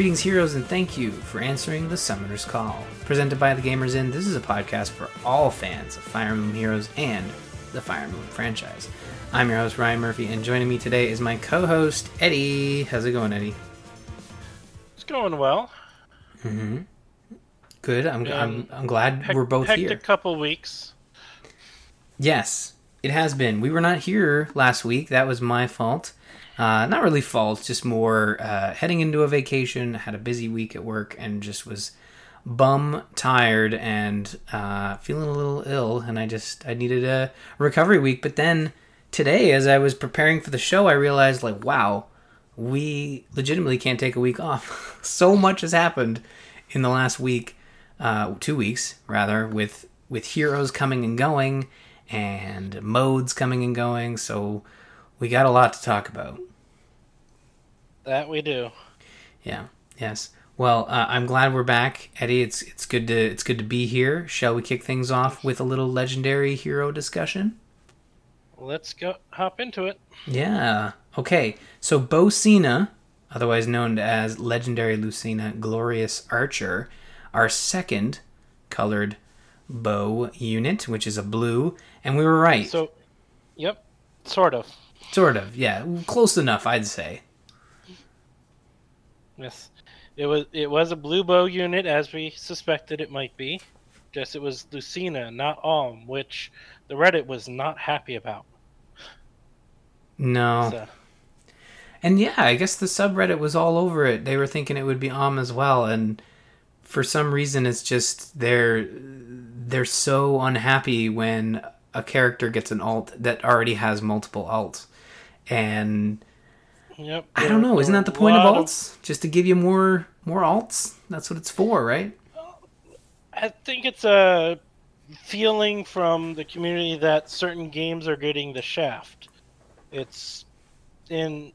Greetings, heroes, and thank you for answering the Summoner's Call. Presented by the Gamers Inn, this is a podcast for all fans of Fire Emblem Heroes and the Fire Emblem franchise. I'm your host, Ryan Murphy, and joining me today is my co host, Eddie. How's it going, Eddie? It's going well. Mm-hmm. Good. I'm, I'm, I'm glad Hec- we're both hectic here. A couple weeks. Yes, it has been. We were not here last week. That was my fault. Uh, not really fault, just more uh, heading into a vacation, had a busy week at work, and just was bum tired and uh, feeling a little ill. And I just I needed a recovery week. But then today, as I was preparing for the show, I realized like, wow, we legitimately can't take a week off. so much has happened in the last week, uh, two weeks rather, with with heroes coming and going and modes coming and going. So we got a lot to talk about. That we do. Yeah. Yes. Well, uh, I'm glad we're back, Eddie. It's it's good to it's good to be here. Shall we kick things off with a little legendary hero discussion? Let's go hop into it. Yeah. Okay. So Bocina, otherwise known as Legendary Lucina Glorious Archer, our second colored bow unit, which is a blue, and we were right. So, yep, sort of. sort of. Yeah, close enough, I'd say. Yes, it was. It was a blue bow unit, as we suspected it might be. Just it was Lucina, not Alm, which the Reddit was not happy about. No. So, And yeah, I guess the subreddit was all over it. They were thinking it would be Alm as well, and for some reason, it's just they're they're so unhappy when a character gets an alt that already has multiple alts, and yep. I don't know. Isn't that the point of alts? Just to give you more more alts. That's what it's for, right? I think it's a feeling from the community that certain games are getting the shaft. It's in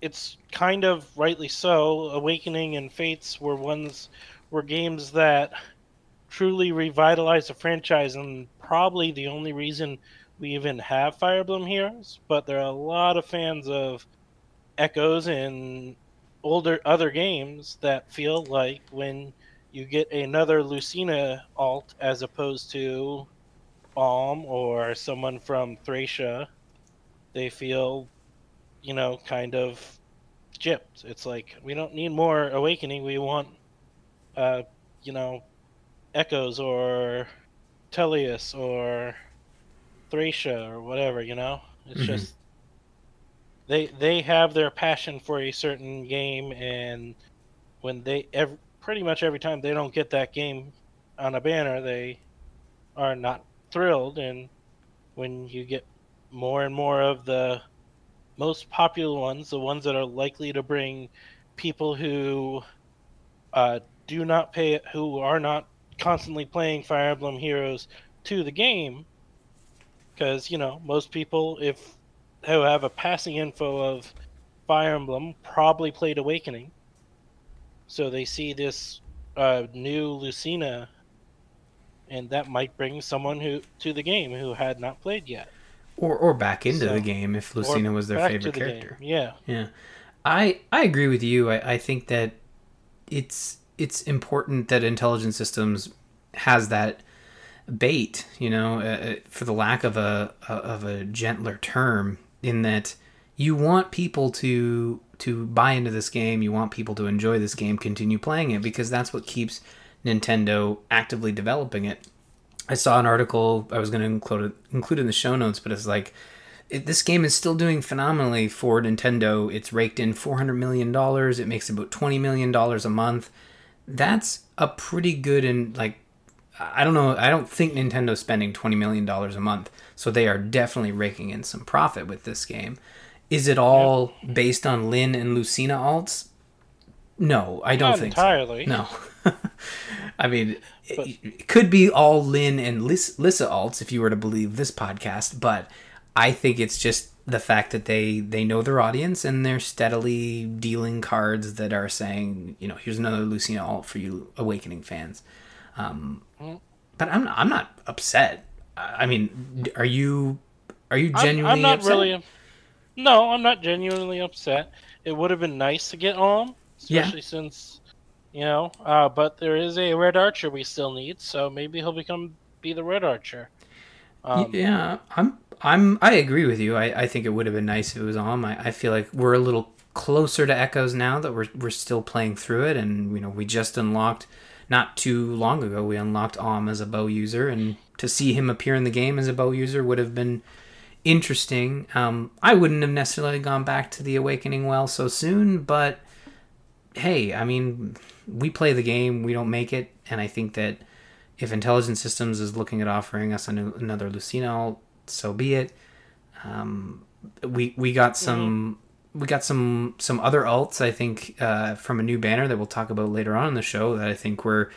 it's kind of rightly so. Awakening and Fates were ones were games that truly revitalized the franchise and probably the only reason we even have Fire Emblem Heroes, but there are a lot of fans of Echoes in older other games that feel like when you get another Lucina alt as opposed to Alm or someone from Thracia, they feel, you know, kind of gypped. It's like we don't need more awakening. We want, uh, you know, Echoes or Tellius or Thracia or whatever. You know, it's Mhm. just they they have their passion for a certain game, and when they pretty much every time they don't get that game on a banner, they are not thrilled. And when you get more and more of the most popular ones, the ones that are likely to bring people who uh, do not pay, who are not constantly playing Fire Emblem Heroes to the game, because you know most people, if who have a passing info of Fire Emblem, probably played Awakening, so they see this uh, new Lucina, and that might bring someone who to the game who had not played yet. Or or back into So- the game if Lucina was their favorite the character. Game. Yeah. Yeah, I I agree with you. I, I think that it's it's important that Intelligent Systems has that bait. You know, uh, uh, for the lack of a of a gentler term, in that you want people to to buy into this game. You want people to enjoy this game, continue playing it because that's what keeps Nintendo actively developing it. I saw an article I was going to include include in the show notes, but it's like it, this game is still doing phenomenally for Nintendo. It's raked in four hundred million dollars. It makes about twenty million dollars a month. That's a pretty good and like I don't know. I don't think Nintendo's spending twenty million dollars a month, so they are definitely raking in some profit with this game. Is it all based on Lyn and Lucina alts? No, I don't Not think so. entirely. No. I mean, But- it, it could be all Lyn and Lis- Lissa alts if you were to believe this podcast, but I think it's just the fact that they they know their audience and they're steadily dealing cards that are saying, you know, here's another Lucina alt for you Awakening fans. Um. But I'm I'm not upset. I mean, are you are you I'm- genuinely I'm, not upset? really. No, I'm not genuinely upset. It would have been nice to get Alm, especially yeah. since you know. Uh, but there is a red archer we still need, so maybe he'll become be the red archer. Um, yeah, I'm I'm I agree with you. I, I think it would have been nice if it was Alm. I, I feel like we're a little closer to Echoes now that we're we're still playing through it, and you know we just unlocked not too long ago we unlocked Alm as a bow user, and to see him appear in the game as a bow user would have been interesting. Um, I wouldn't have necessarily gone back to the Awakening well so soon, but hey, I mean, we play the game, we don't make it, and I think that if Intelligent Systems is looking at offering us new, another Lucina, so be it. Um, we we got some. We got some some other alts I think uh, from a new banner that we'll talk about later on in the show that I think were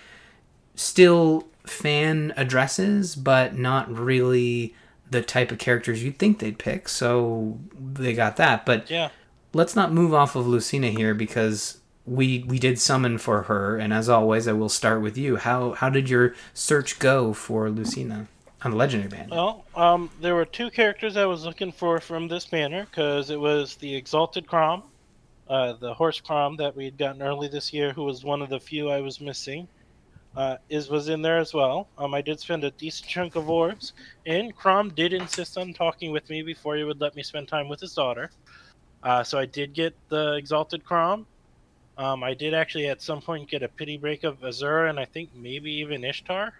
still fan addresses, but not really the type of characters you'd think they'd pick. So they got that. But yeah, let's not move off of Lucina here because we we did summon for her, and as always, I will start with you. How how did your search go for Lucina on the legendary banner? Well, um, there were two characters I was looking for from this banner because it was the Exalted Chrom, uh, the horse Chrom that we had gotten early this year, who was one of the few I was missing uh, is was in there as well. Um, I did spend a decent chunk of orbs, and Chrom did insist on talking with me before he would let me spend time with his daughter. Uh, so I did get the Exalted Chrom. Um, I did actually at some point get a pity break of Azura and I think maybe even Ishtar.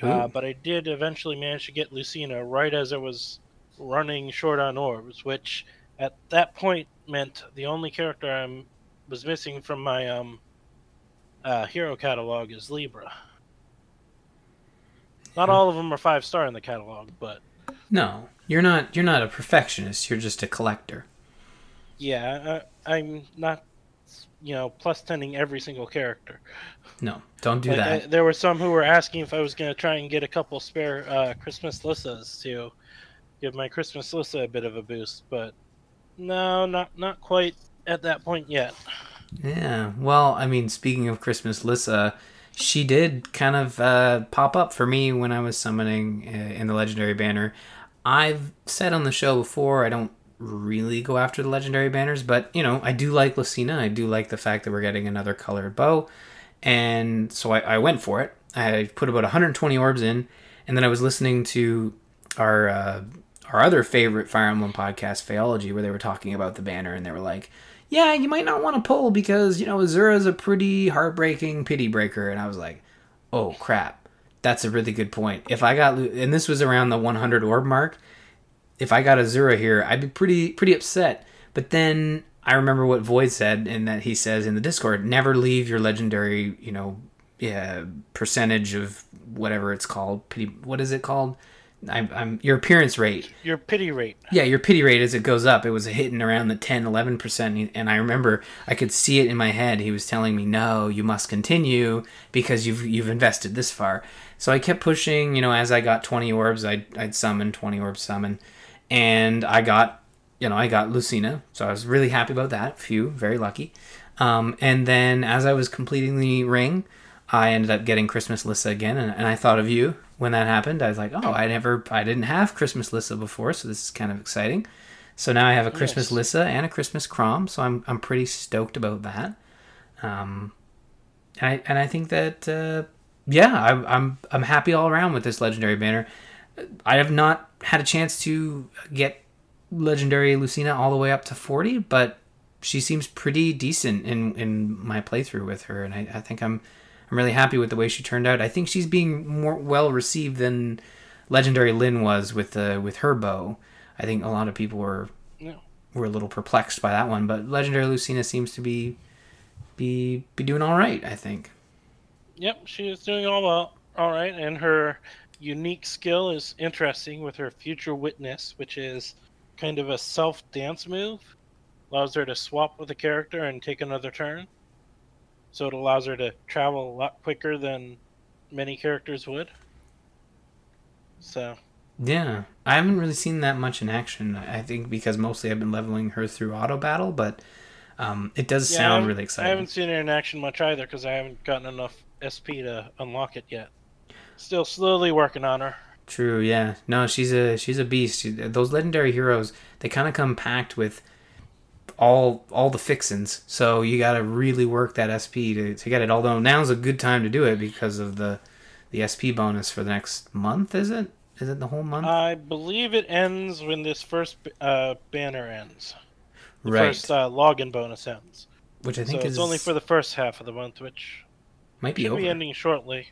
Uh, but I did eventually manage to get Lucina right as I was running short on orbs, which at that point meant the only character I was missing from my um, uh, hero catalog is Libra. Not all of them are five star in the catalog, but no, you're not. You're not a perfectionist. You're just a collector. Yeah, I, am not. You know, plus tending every single character. No, don't do like that. I, there were some who were asking if I was going to try and get a couple spare uh, Christmas Lissas to give my Christmas Lissa a bit of a boost, but no, not not quite at that point yet. Yeah. Well, I mean, speaking of Christmas Lissa, she did kind of uh, pop up for me when I was summoning uh, in the legendary banner. I've said on the show before I don't really go after the legendary banners, but you know I do like Lucina. I do like the fact that we're getting another colored bow, and so I, I went for it. I put about 120 orbs in, and then I was listening to our uh, our other favorite Fire Emblem podcast, Phaology, where they were talking about the banner, and they were like, yeah, you might not want to pull because, you know, Azura's a pretty heartbreaking pity breaker. And I was like, oh, crap. That's a really good point. If I got, and this was around the 100 orb mark, if I got Azura here, I'd be pretty, pretty upset. But then I remember what Void said, and that he says in the Discord, never leave your legendary, you know, yeah, percentage of whatever it's called. Pity, what is it called? I'm, I'm your appearance rate your pity rate yeah your pity rate as it goes up it was hitting around the 10 11% and i remember i could see it in my head he was telling me no you must continue because you've you've invested this far so i kept pushing you know as i got 20 orbs i'd, I'd summon 20 orbs summon and i got you know i got lucina so i was really happy about that Few, very lucky um, and then as i was completing the ring i ended up getting christmas lissa again and, and i thought of you when that happened, I was like, oh, I never, I didn't have Christmas Lissa before, so this is kind of exciting. So now I have a Christmas yes. Lissa and a Christmas Chrom, so I'm I'm pretty stoked about that. Um, and I and I think that uh, yeah, I, I'm I'm happy all around with this legendary banner. I have not had a chance to get legendary Lucina all the way up to 40, but she seems pretty decent in in my playthrough with her, and I, I think I'm I'm really happy with the way she turned out. I think she's being more well received than Legendary Lyn was with the with her bow. I think a lot of people were yeah. were a little perplexed by that one, but Legendary Lucina seems to be be be doing all right. I think. Yep, she is doing all well, all right, and her unique skill is interesting with her Future Witness, which is kind of a self dance move. Allows her to swap with a character and take another turn so it allows her to travel a lot quicker than many characters would. So. Yeah, I haven't really seen that much in action. I think because mostly I've been leveling her through auto battle, but um, it does yeah, sound really exciting. I haven't seen her in action much either because I haven't gotten enough SP to unlock it yet. Still slowly working on her. True. Yeah. No, she's a she's a beast. Those legendary heroes they kind of come packed with all all the fixins. So you got to really work that SP to, to get it. Although now's a good time to do it because of the the SP bonus for the next month. Is it? Is it the whole month? I believe it ends when this first uh, banner ends. The right. first uh, login bonus ends. which I think so is it's only for the first half of the month, which might be should over. be ending shortly.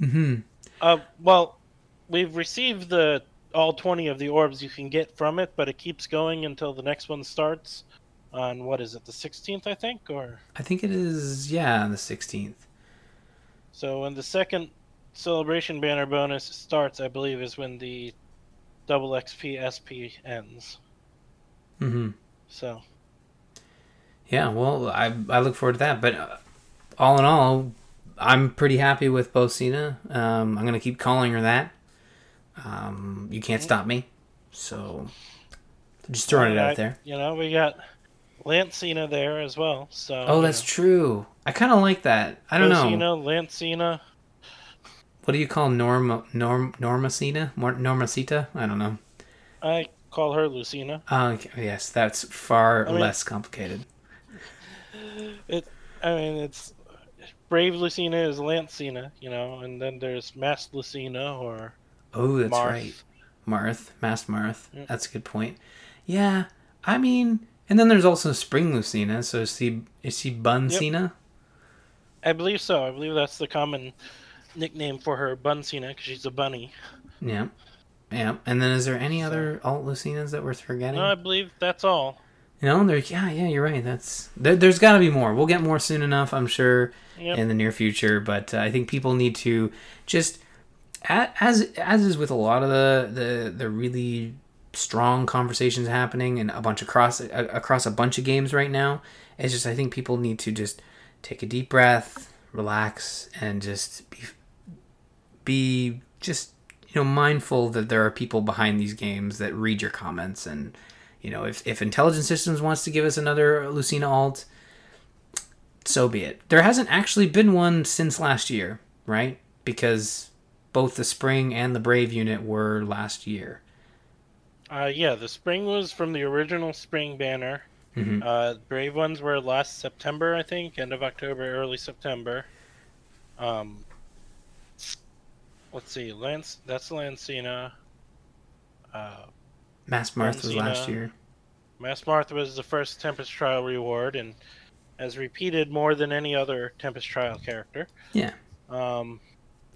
Mm hmm Uh, well, we've received the all 20 of the orbs you can get from it, but it keeps going until the next one starts on what is it, the 16th, I think, or I think it is. Yeah, the sixteenth. so when the second celebration banner bonus starts, I believe is when the double XP SP ends. hmm So Yeah, well, I I look forward to that. But uh, all in all, I'm pretty happy with Bocina. Um, I'm gonna keep calling her that. Um, you can't stop me. So just throwing it I- out there. You know, we got Lancina there as well. So Oh, that's know. true. I kind of like that. I don't know. Bocina, Lancina. What do you call Norma Norm Normacina? Normacita? I don't know. I call her Lucina. Oh, okay, yes, that's far I mean- less complicated. It, I mean, it's Brave Lucina is Lancina, you know, and then there's Masked Lucina or Oh, that's Marth. right. Marth, Mass Marth. Yep. That's a good point. Yeah, I mean, and then there's also Spring Lucina. So is she is she Buncina? I believe so. I believe that's the common nickname for her, Buncina, because she's a bunny. Yeah, yeah. And then is there any So- other alt Lucinas that we're forgetting? No, I believe that's all. you know, there. Yeah, yeah. You're right. That's there, there's got to be more. We'll get more soon enough, I'm sure, Yep. in the near future. But uh, I think people need to just as as is with a lot of the the the really strong conversations happening and a bunch across across a bunch of games right now. It's just I think people need to just take a deep breath, relax, and just be be just you know mindful that there are people behind these games that read your comments and you know if if intelligent systems wants to give us another lucina alt so be it there hasn't actually been one since last year right because both the spring and the brave unit were last year Uh, yeah, the spring was from the original spring banner. Mhm. Uh, Brave ones were last September, I think, end of October, early September. Um, let's see, Lance. That's Lancina. Uh, mass marth was last year Mass Marth was the first Tempest Trial reward, and has repeated more than any other Tempest Trial character. yeah Um,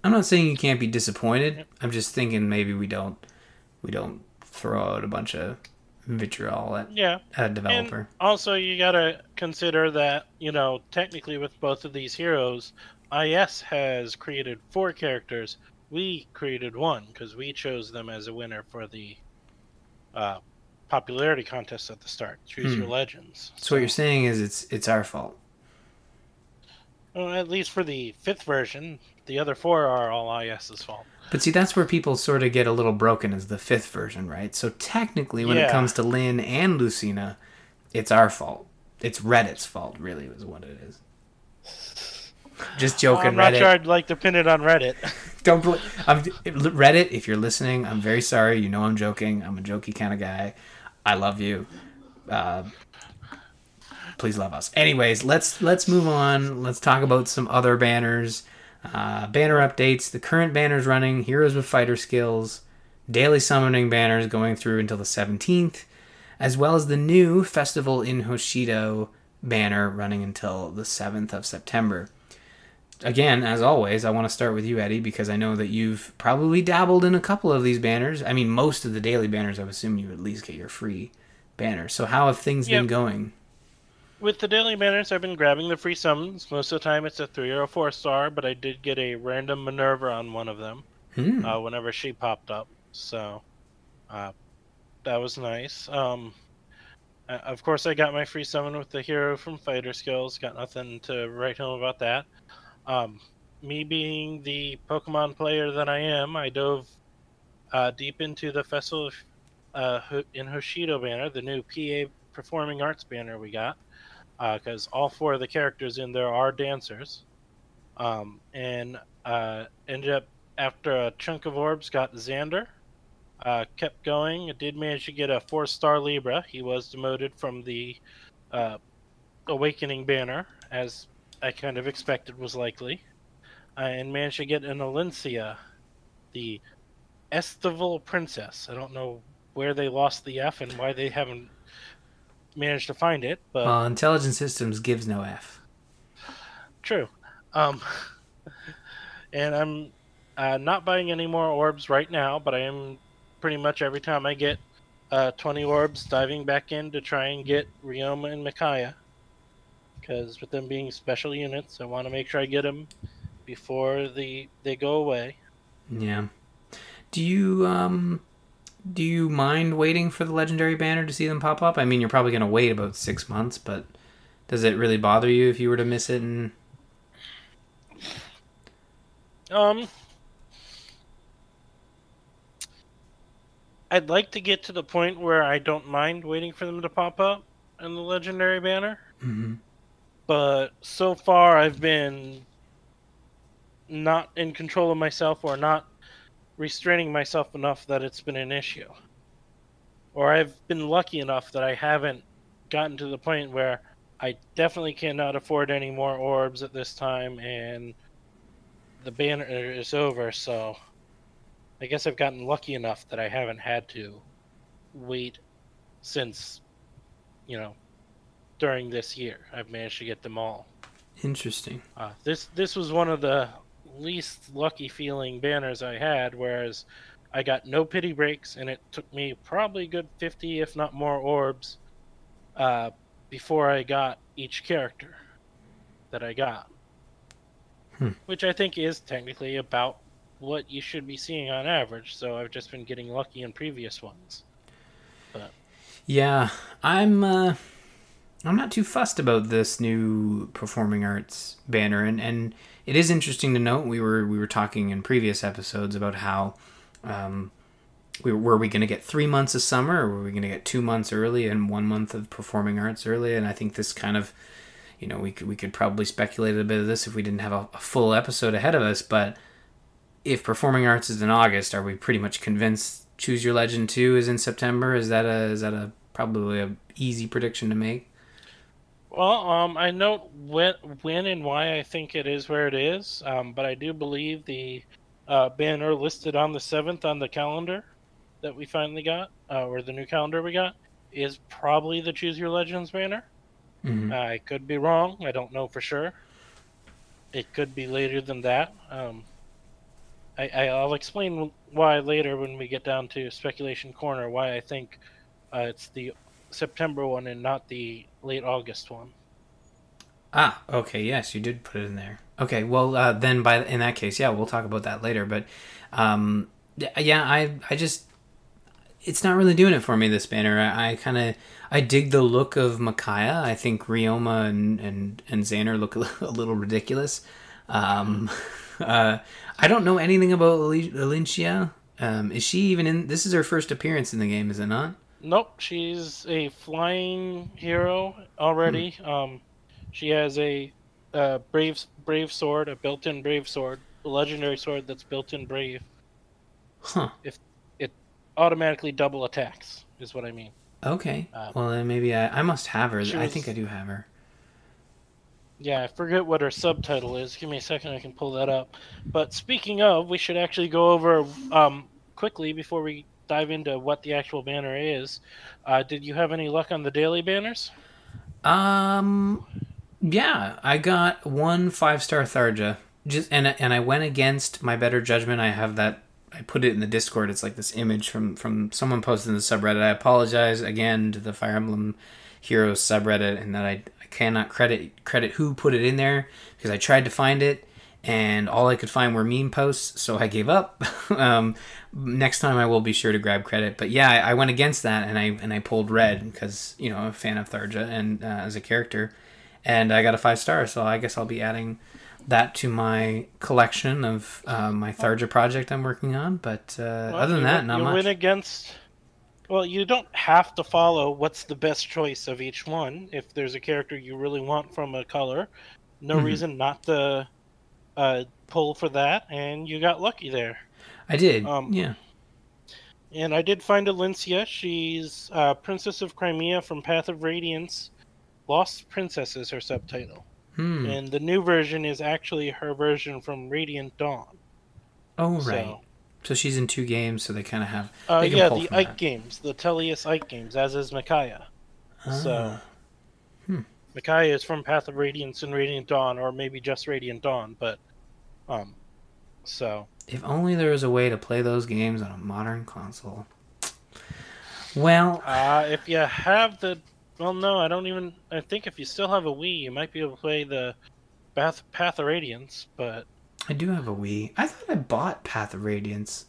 i'm not saying you can't be disappointed i'm just thinking maybe we don't we don't throw out a bunch of vitriol at, yeah, at a developer Also, you gotta consider that, you know, technically with both of these heroes, IS has created four characters. We created one because we chose them as a winner for the uh, popularity contest at the start. Choose Hmm. your legends. so what you're saying is it's it's our fault well, at least for the fifth version, the other four are all IS's fault. But see, that's where people sort of get a little broken as the fifth version, right? So technically, when it comes to Lyn and Lucina, it's our fault. It's Reddit's fault, really, is what it is. Just joking, I'm not Reddit. sure I'd like to pin it on Reddit. Don't bl- I'm, Reddit. If you're listening, I'm very sorry. You know I'm joking. I'm a jokey kind of guy. I love you. Uh, please love us. Anyways, let's let's move on. Let's talk about some other banners. Uh, banner updates. The current banners running. Heroes with fighter skills. Daily summoning banners going through until the 17th, as well as the new Festival in Hoshido banner running until the 7th of September again, as always, I want to start with you, Eddie, because I know that you've probably dabbled in a couple of these banners. I mean, most of the daily banners, I assume you at least get your free banner. So, how have things been going? With the daily banners, I've been grabbing the free summons. Most of the time, it's a three or a four star, but I did get a random Minerva on one of them Hmm. uh, whenever she popped up. So uh, that was nice. Um, uh, of course, I got my free summon with the hero from Fighter Skills. Got nothing to write home about that. Um, me being the Pokemon player that I am, I dove uh, deep into the Festival of, uh, in Hoshido banner, the new PA Performing Arts banner we got, because all four of the characters in there are dancers. Um, and uh, ended up after a chunk of orbs, got Xander. Uh, kept going. Did manage to get a four-star Libra. He was demoted from the uh, Awakening banner, as I kind of expected was likely, uh, and managed to get an Elincia, the Estival Princess. I don't know where they lost the F and why they haven't managed to find it, but Well, Intelligent Systems gives no F. true. Um, and I'm uh, not buying any more orbs right now, but I am pretty much every time I get uh, 20 orbs diving back in to try and get Ryoma and Micaiah. Because with them being special units, I want to make sure I get them before the they go away. Yeah. Do you um do you mind waiting for the legendary banner to see them pop up? I mean, you're probably going to wait about 6 months, but does it really bother you if you were to miss it and Um, I'd like to get to the point where I don't mind waiting for them to pop up in the legendary banner. Mhm. but so far I've been not in control of myself or not restraining myself enough that it's been an issue. Or I've been lucky enough that I haven't gotten to the point where I definitely cannot afford any more orbs at this time and the banner is over, so I guess I've gotten lucky enough that I haven't had to wait since you know during this year. I've managed to get them all. Interesting. Uh, this this was one of the least lucky feeling banners I had, whereas I got no pity breaks, and it took me probably a good fifty, if not more, orbs uh, before I got each character that I got, Hmm. which I think is technically about what you should be seeing on average. So I've just been getting lucky in previous ones. But. Yeah, I'm uh I'm not too fussed about this new performing arts banner and and it is interesting to note we were we were talking in previous episodes about how um we, were we going to get three months of summer or were we going to get two months early and one month of performing arts early? And i think this kind of you know we could we could probably speculate a bit of this if we didn't have a, a full episode ahead of us but if performing arts is in august are we pretty much convinced choose your legend 2 is in september? Is that a is that a probably a easy prediction to make Well, um, I note when, when and why I think it is where it is, um, but I do believe the uh, banner listed on the seventh on the calendar that we finally got, uh, or the new calendar we got, is probably the Choose Your Legends banner. Mhm. I could be wrong. I don't know for sure. It could be later than that. Um, I, I, I'll explain why later when we get down to speculation corner. Why I think uh, it's the September one and not the late August one. Ah, okay, yes, you did put it in there. Okay, well, uh, then by in that case, yeah, we'll talk about that later. But um, yeah, I I just it's not really doing it for me. This banner, I, I kind of I dig the look of Micaiah. I think Ryoma and and and Xander look a, little ridiculous. Um, uh, I don't know anything about Ali- Alicia. Um, is she even in? This is her first appearance in the game, is it not? Nope, she's a flying hero already. Um, she has a uh, brave brave sword, a built-in brave sword, a legendary sword that's built-in brave. Huh. If it automatically double attacks is what I mean. Okay. Um, well, then maybe I I must have her. she I think I do have her. Yeah, I forget what her subtitle is. Give me a second, I can pull that up. But speaking of, we should actually go over um, quickly before we dive into what the actual banner is. Uh, did you have any luck on the daily banners? Um, yeah, I got one five star Tharja. Just and and I went against my better judgment. I have that. I put it in the Discord. It's like this image from from someone posted in the subreddit. I apologize again to the Fire Emblem Heroes subreddit, and that I, I cannot credit credit who put it in there because I tried to find it, and all I could find were meme posts. So I gave up. um, next time I will be sure to grab credit. But yeah, I, I went against that, and I and I pulled red because you know I'm a fan of Tharja and uh, as a character, and I got a five star. So I guess I'll be adding that to my collection of uh, my Tharja project I'm working on. But uh, Well, other than you that, win- not you much. win against. Well, you don't have to follow what's the best choice of each one. If there's a character you really want from a color, no Mhm. reason not to uh, pull for that, and you got lucky there. I did. um, yeah. And I did find Elincia. She's uh, Princess of Crimea from Path of Radiance. Lost Princess is her subtitle, Hmm. and the new version is actually her version from Radiant Dawn. oh right. So, So she's in two games, so they kind of have. uh, yeah, the Ike that. games, the Tellius Ike games, as is Micaiah. So, Ah. Hmm. Micaiah is from Path of Radiance and Radiant Dawn, or maybe just Radiant Dawn, but um, so If only there was a way to play those games on a modern console. Well, uh, if you have the, well, no, I don't even. I think if you still have a Wii, you might be able to play the Path Path of Radiance, but I do have a Wii. I thought I bought Path of Radiance.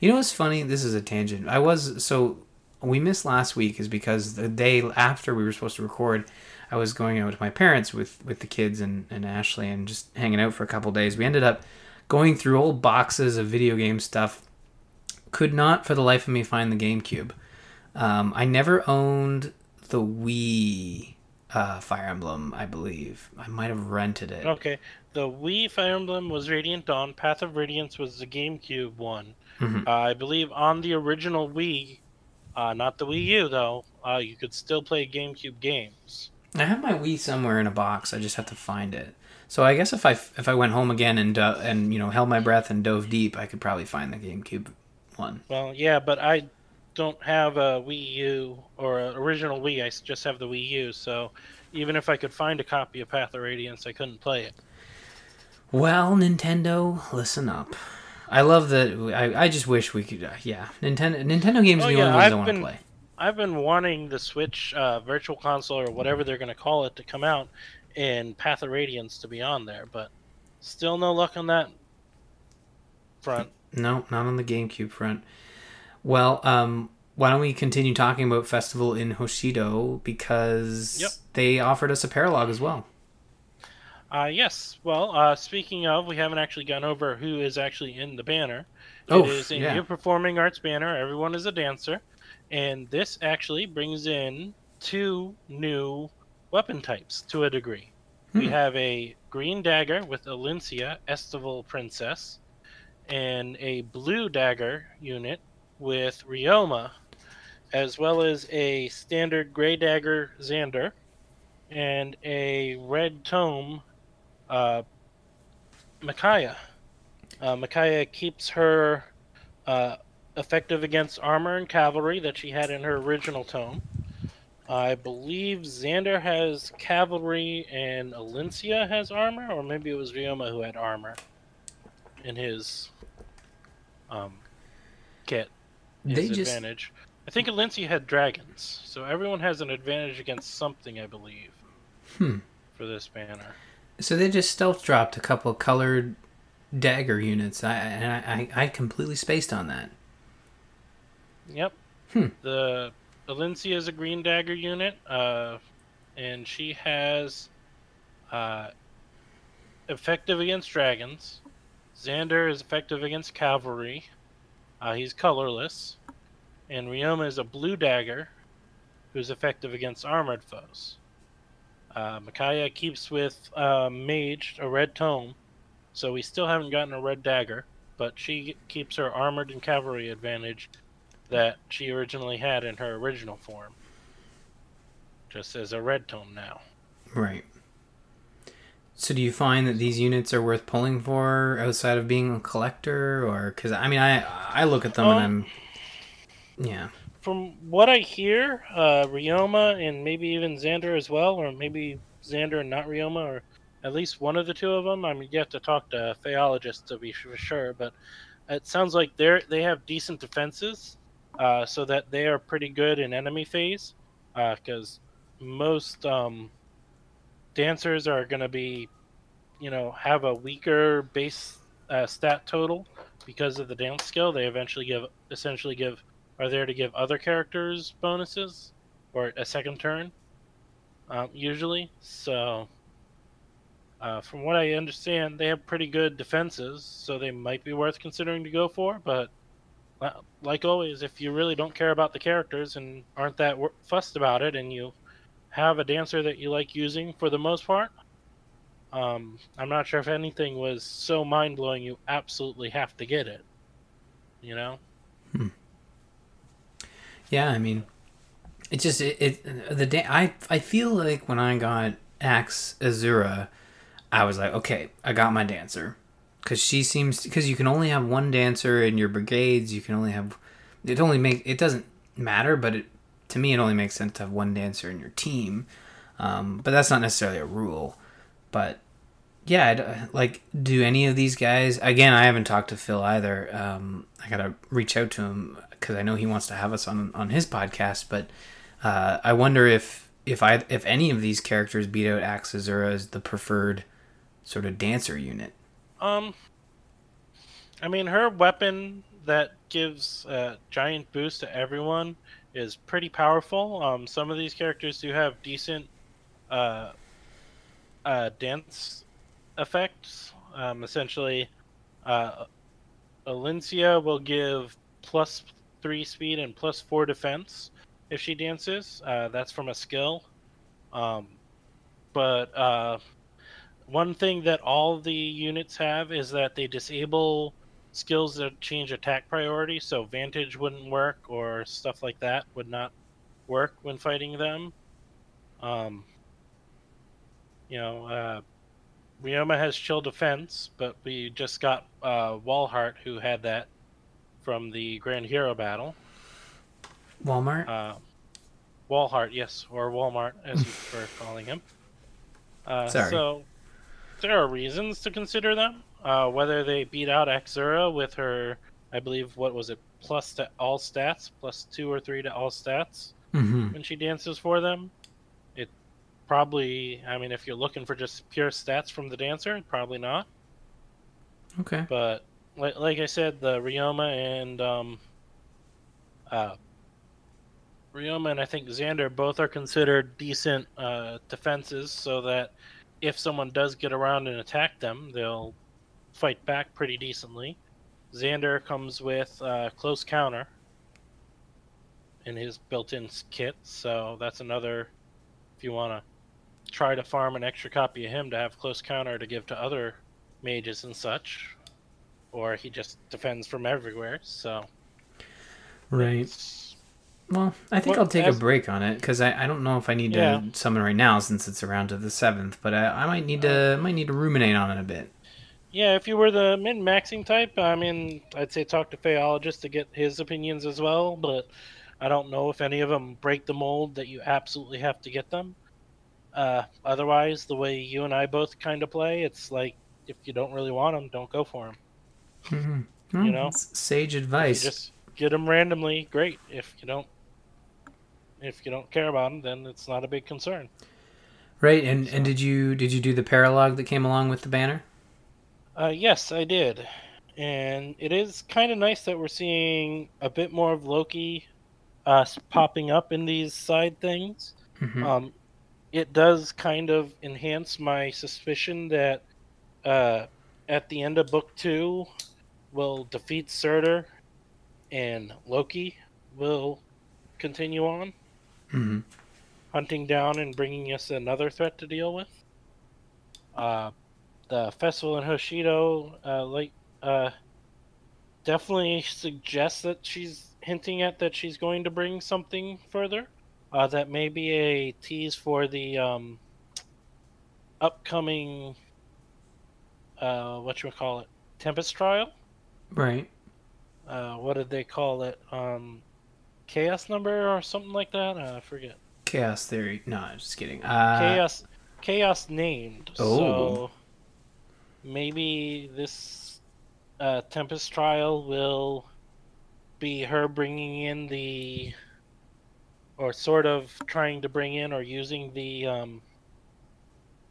You know what's funny? This is a tangent. I was so we missed last week is because the day after we were supposed to record, I was going out with my parents with with the kids and, and Ashley and just hanging out for a couple days. We ended up going through old boxes of video game stuff. Could not for the life of me find the GameCube. Um, I never owned the Wii uh, Fire Emblem. I believe I might have rented it. okay. The Wii Fire Emblem was Radiant Dawn. Path of Radiance was the GameCube one. Mhm. Uh, I believe on the original Wii, uh, not the Wii U though, uh, you could still play GameCube games. I have my Wii somewhere in a box. I just have to find it. So I guess if I if I went home again and uh, and you know held my breath and dove deep, I could probably find the GameCube one. Well, yeah, but I don't have a Wii U or an original Wii. I just have the Wii U. So even if I could find a copy of Path of Radiance, I couldn't play it. Well, Nintendo, listen up. I love that. I, I just wish we could. Uh, yeah, Nintendo Nintendo games Oh, are the yeah, only ones I've I want to play. I've been wanting the Switch uh, Virtual Console or whatever they're going to call it to come out and Path of Radiance to be on there, but still no luck on that front. No, not on the GameCube front. Well, um, why don't we continue talking about Festival in Hoshido because Yep. they offered us a paralog as well. Uh, yes. Well, uh, speaking of, we haven't actually gone over who is actually in the banner. Oh, it is a yeah. new performing arts banner. Everyone is a dancer, and this actually brings in two new weapon types to a degree. We Hmm. have a green dagger with Elincia, Estival Princess, and a blue dagger unit with Ryoma, as well as a standard gray dagger Xander, and a red tome uh, Micaiah. Uh, Micaiah keeps her uh, effective against armor and cavalry that she had in her original tome. I believe Xander has cavalry and Elincia has armor, or maybe it was Ryoma who had armor in his um, kit. His They just. I think Elincia had dragons, so everyone has an advantage against something, I believe, hmm. for this banner. So they just stealth dropped a couple colored dagger units. I and I, I, I completely spaced on that. Yep. Hmm. The Valencia is a green dagger unit, uh, and she has uh, effective against dragons. Xander is effective against cavalry. Uh, he's colorless, and Ryoma is a blue dagger, who's effective against armored foes. Uh, Micaiah keeps with uh, mage, a red tome, so we still haven't gotten a red dagger, but she keeps her armored and cavalry advantage that she originally had in her original form. Just as a red tome now. Right. So do you find that these units are worth pulling for outside of being a collector, or because I mean I I look at them Um, and I'm yeah From what I hear, uh, Ryoma and maybe even Xander as well, or maybe Xander and not Ryoma, or at least one of the two of them. I mean, you have to talk to phaologists to be for sure, but it sounds like they're they have decent defenses, uh, so that they are pretty good in enemy phase, because most um, dancers are going to be, you know, have a weaker base uh, stat total because of the dance skill. They eventually give essentially give are there to give other characters bonuses or a second turn, um, usually. So, uh, from what I understand, they have pretty good defenses, so they might be worth considering to go for. But, uh, like always, if you really don't care about the characters and aren't that fussed about it, and you have a dancer that you like using for the most part, um, I'm not sure if anything was so mind blowing you absolutely have to get it. You know? Yeah I mean it just it, it the day I I feel like when I got Axe Azura, I was like, okay, I got my dancer, because she seems because you can only have one dancer in your brigades. You can only have it only make it doesn't matter, but it to me it only makes sense to have one dancer in your team. Um, but that's not necessarily a rule. But yeah, I'd, like do any of these guys? Again, I haven't talked to Phil either. Um, I gotta reach out to him because I know he wants to have us on on his podcast. But uh, I wonder if if I if any of these characters beat out Axe Azura as the preferred sort of dancer unit. Um, I mean, her weapon that gives a giant boost to everyone is pretty powerful. Um, some of these characters do have decent uh, uh, dance effects. Um, essentially, uh, will give plus three speed and plus four defense if she dances. Uh, that's from a skill. Um, but uh, one thing that all the units have is that they disable skills that change attack priority. So Vantage wouldn't work, or stuff like that would not work when fighting them. Um, you know, uh, Ryoma has chill defense, but we just got uh, Walhart who had that from the Grand Hero battle. Walmart. Uh, Walhart, yes, or Walmart as you prefer calling him. Uh, Sorry. So there are reasons to consider them. Uh, whether they beat out Axura with her, I believe, what was it, plus to all stats, plus two or three to all stats mm-hmm. when she dances for them. It probably, I mean, if you're looking for just pure stats from the dancer, probably not. Okay. But like, like I said, the Ryoma and um, uh, and I think Xander both are considered decent uh, defenses, so that if someone does get around and attack them, they'll fight back pretty decently. Xander comes with uh, close counter in his built-in kit, so that's another. If you want to try to farm an extra copy of him to have close counter to give to other mages and such, or he just defends from everywhere. So Right. Well, I think Well, I'll take as- a break on it because I, I don't know if I need Yeah. to summon right now since it's around to the seventh, but I, I might need to might need to ruminate on it a bit. Yeah, if you were the min maxing type, I mean, I'd say talk to Phaeologist to get his opinions as well, but I don't know if any of them break the mold that you absolutely have to get them. Uh, otherwise, the way you and I both kind of play, it's like if you don't really want them, don't go for them. Mm-hmm. You know? sage advice. just get them randomly, great. If you don't, if you don't care about them, then it's not a big concern. Right, and and did you did you do the paralog that came along with the banner? Uh, yes, I did. And it is kind of nice that we're seeing a bit more of Loki uh, popping up in these side things. Mhm. Um, it does kind of enhance my suspicion that uh, at the end of book two, we'll defeat Surtr and Loki will continue on, Mhm. hunting down and bringing us another threat to deal with. Uh, the festival in Hoshido, uh, like, uh, definitely suggests that she's hinting at that she's going to bring something further. Uh, that may be a tease for the um, upcoming, uh, what you call it, Tempest trial. Right. Uh, what did they call it? Um, chaos number or something like that. Uh, I forget. Chaos theory. No, I'm just kidding. Uh, chaos, chaos named. Oh. So maybe this uh, Tempest trial will be her bringing in the, or sort of trying to bring in or using the um,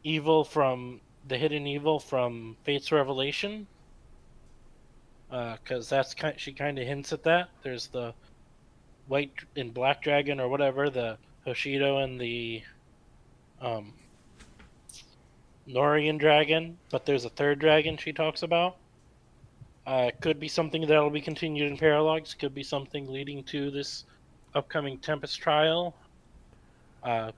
evil from the hidden evil from Fate's Revelation. Because that's kind, she kind of hints at that. There's the white and black dragon or whatever, the Hoshido and the um, Nohrian dragon, but there's a third dragon she talks about. Uh, could be something that'll be continued in paralogs. Could be something leading to this upcoming Tempest trial. Uh,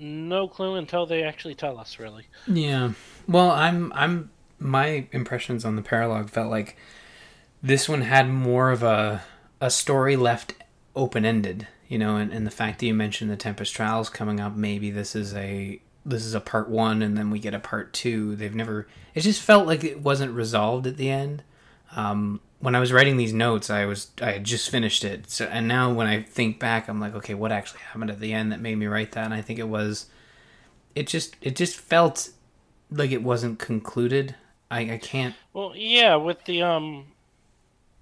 no clue until they actually tell us, really. Yeah. Well, I'm I'm my impressions on the paralog felt like this one had more of a a story left open ended, you know, and, and the fact that you mentioned the Tempest Trials coming up, maybe this is a this is a part one and then we get a part two. They've never it just felt like it wasn't resolved at the end. Um, when I was writing these notes, I was I had just finished it. So and now when I think back, I'm like, okay, what actually happened at the end that made me write that? And I think it was it just it just felt like it wasn't concluded. I, I can't Well, yeah, with the um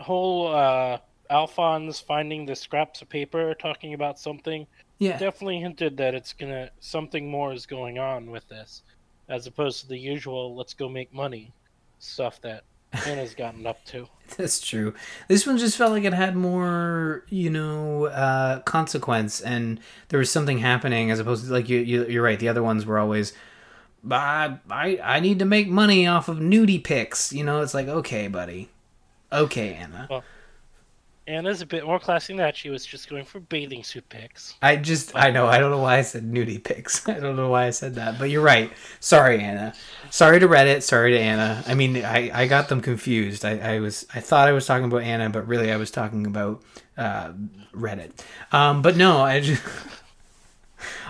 whole uh Alfonse finding the scraps of paper talking about something yeah definitely hinted that it's gonna something more is going on with this as opposed to the usual let's go make money stuff that Anna's gotten up to. That's true. This one just felt like it had more, you know, uh, consequence, and there was something happening as opposed to like you, you you're right. The other ones were always, I I I need to make money off of nudie pics. You know, it's like okay, buddy, okay, Anna. Well, Anna's a bit more classy than that. She was just going for bathing suit pics. I just I know I don't know why I said nudie pics. I don't know why I said that, but you're right. Sorry, Anna. Sorry to Reddit. Sorry to Anna. I mean, I, I got them confused. I, I was I thought I was talking about Anna, but really I was talking about uh, Reddit. Um, but no, I just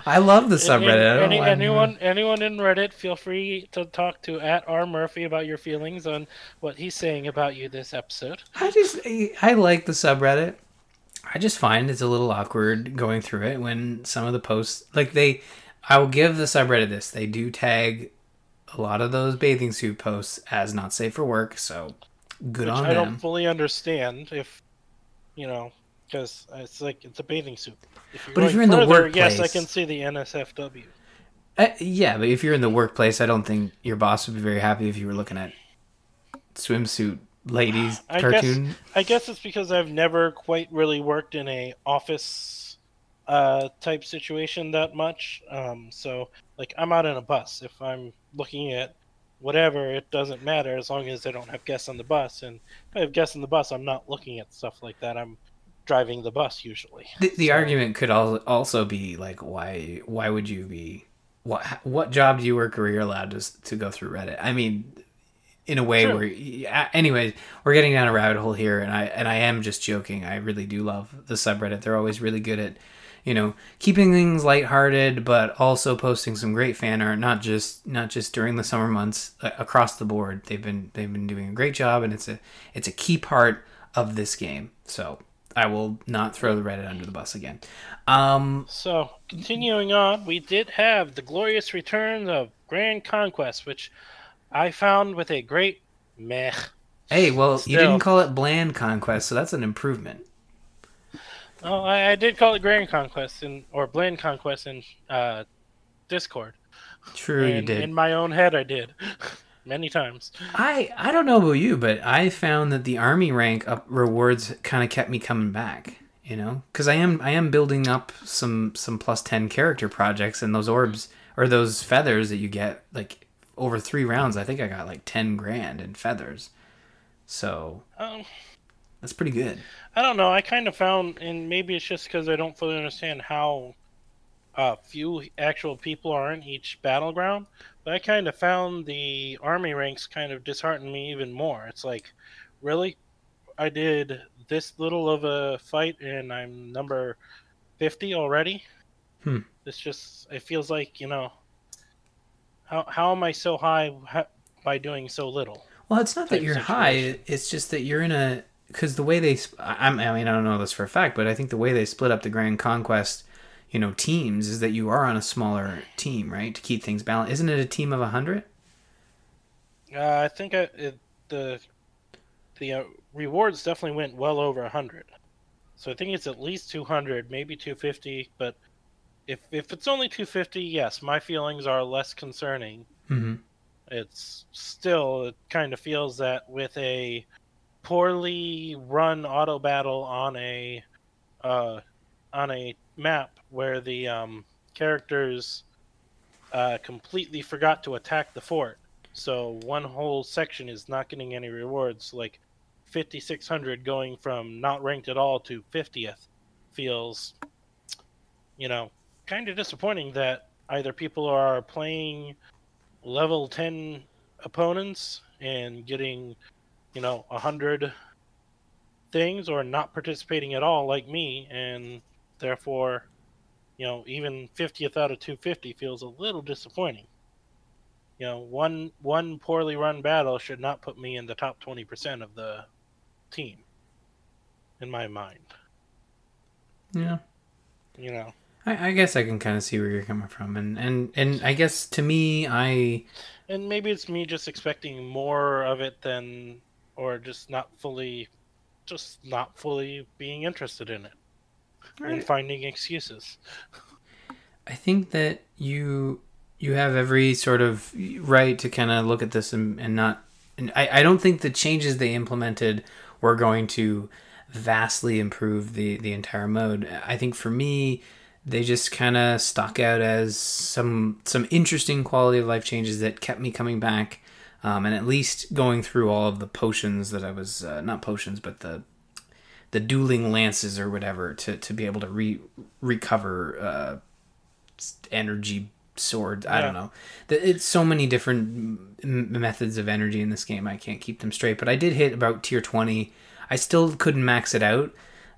I love the subreddit. I don't Any, anyone, anyone in Reddit, feel free to talk to at R Murphy about your feelings on what he's saying about you this episode. I just I, I like the subreddit. I just find it's a little awkward going through it when some of the posts like they I will give the subreddit this. They do tag a lot of those bathing suit posts as not safe for work, so good which on I them. I don't fully understand if, you know, because it's like it's a bathing suit. If you're But if you're in the workplace, yes, I can see the NSFW. Uh, yeah, but if you're in the workplace, I don't think your boss would be very happy if you were looking at swimsuit ladies I cartoon. guess I guess it's because I've never quite really worked in a office uh, type situation that much. Um, so like I'm out in a bus. If I'm looking at whatever, it doesn't matter as long as I don't have guests on the bus. And if I have guests on the bus, I'm not looking at stuff like that. I'm driving the bus usually. The, the So- argument could al- also be like, why why would you be what what job do you work where you're allowed to to go through Reddit? I mean, in a way True. where anyways, we're getting down a rabbit hole here, and I and I am just joking. I really do love the subreddit. They're always really good at you know keeping things lighthearted, but also posting some great fan art. Not just not just during the summer months uh, across the board. They've been they've been doing a great job, and it's a it's a key part of this game. So. I will not throw the Reddit under the bus again. Um, So, continuing on, we did have the glorious return of Grand Conquest, which I found with a great meh. hey, well, you didn't call it Bland Conquest, so that's an improvement. Oh, I, I did call it Grand Conquest in or Bland Conquest in uh, Discord. True, you did. In my own head, I did many times. I I don't know about you, but I found that the army rank up rewards kind of kept me coming back. You know, because I am I am building up some some plus ten character projects, and those orbs or those feathers that you get like over three rounds. I think I got like ten grand in feathers, so Um, that's pretty good. I don't know. I kind of found, and maybe it's just because I don't fully understand how uh, few actual people are in each battleground. I kind of found the army ranks kind of dishearten me even more. It's like, really, I did this little of a fight, and I'm number fifty already. Hmm. It's just, it feels like you know, how how am I so high by doing so little? Well, it's not that you're situation. high. It's just that you're in a because the way they. I I'm- I mean, I don't know this for a fact, but I think the way they split up the Grand Conquest, you know, teams is that you are on a smaller team, right, to keep things balanced. Isn't it a team of hundred? Uh, I think I, it, the the uh, rewards definitely went well over hundred. So I think it's at least two hundred, maybe two fifty. But if if it's only two fifty, yes, my feelings are less concerning. Mm-hmm. It's still it kind of feels that with a poorly run auto battle on a uh, on a map where the um, characters uh, completely forgot to attack the fort. So one whole section is not getting any rewards. Like 5600 going from not ranked at all to 50th feels, you know, kind of disappointing that either people are playing level 10 opponents and getting, you know, 100 things or not participating at all, like me, and therefore, you know, even 50th out of 250 feels a little disappointing. You know, one one poorly run battle should not put me in the top 20% of the team, in my mind. Yeah. You know. I, I guess I can kind of see where you're coming from, and and and I guess to me, I and maybe it's me just expecting more of it than, or just not fully, just not fully being interested in it, right. and finding excuses. I think that you you have every sort of right to kind of look at this and, and not. And I, I don't think the changes they implemented were going to vastly improve the the entire mode. I think for me, they just kind of stuck out as some some interesting quality of life changes that kept me coming back um, and at least going through all of the potions that I was uh, not potions but the the dueling lances or whatever to, to be able to re- recover uh, energy swords. I don't know. It's so many different methods of energy in this game. I can't keep them straight. But I did hit about tier twenty. I still couldn't max it out.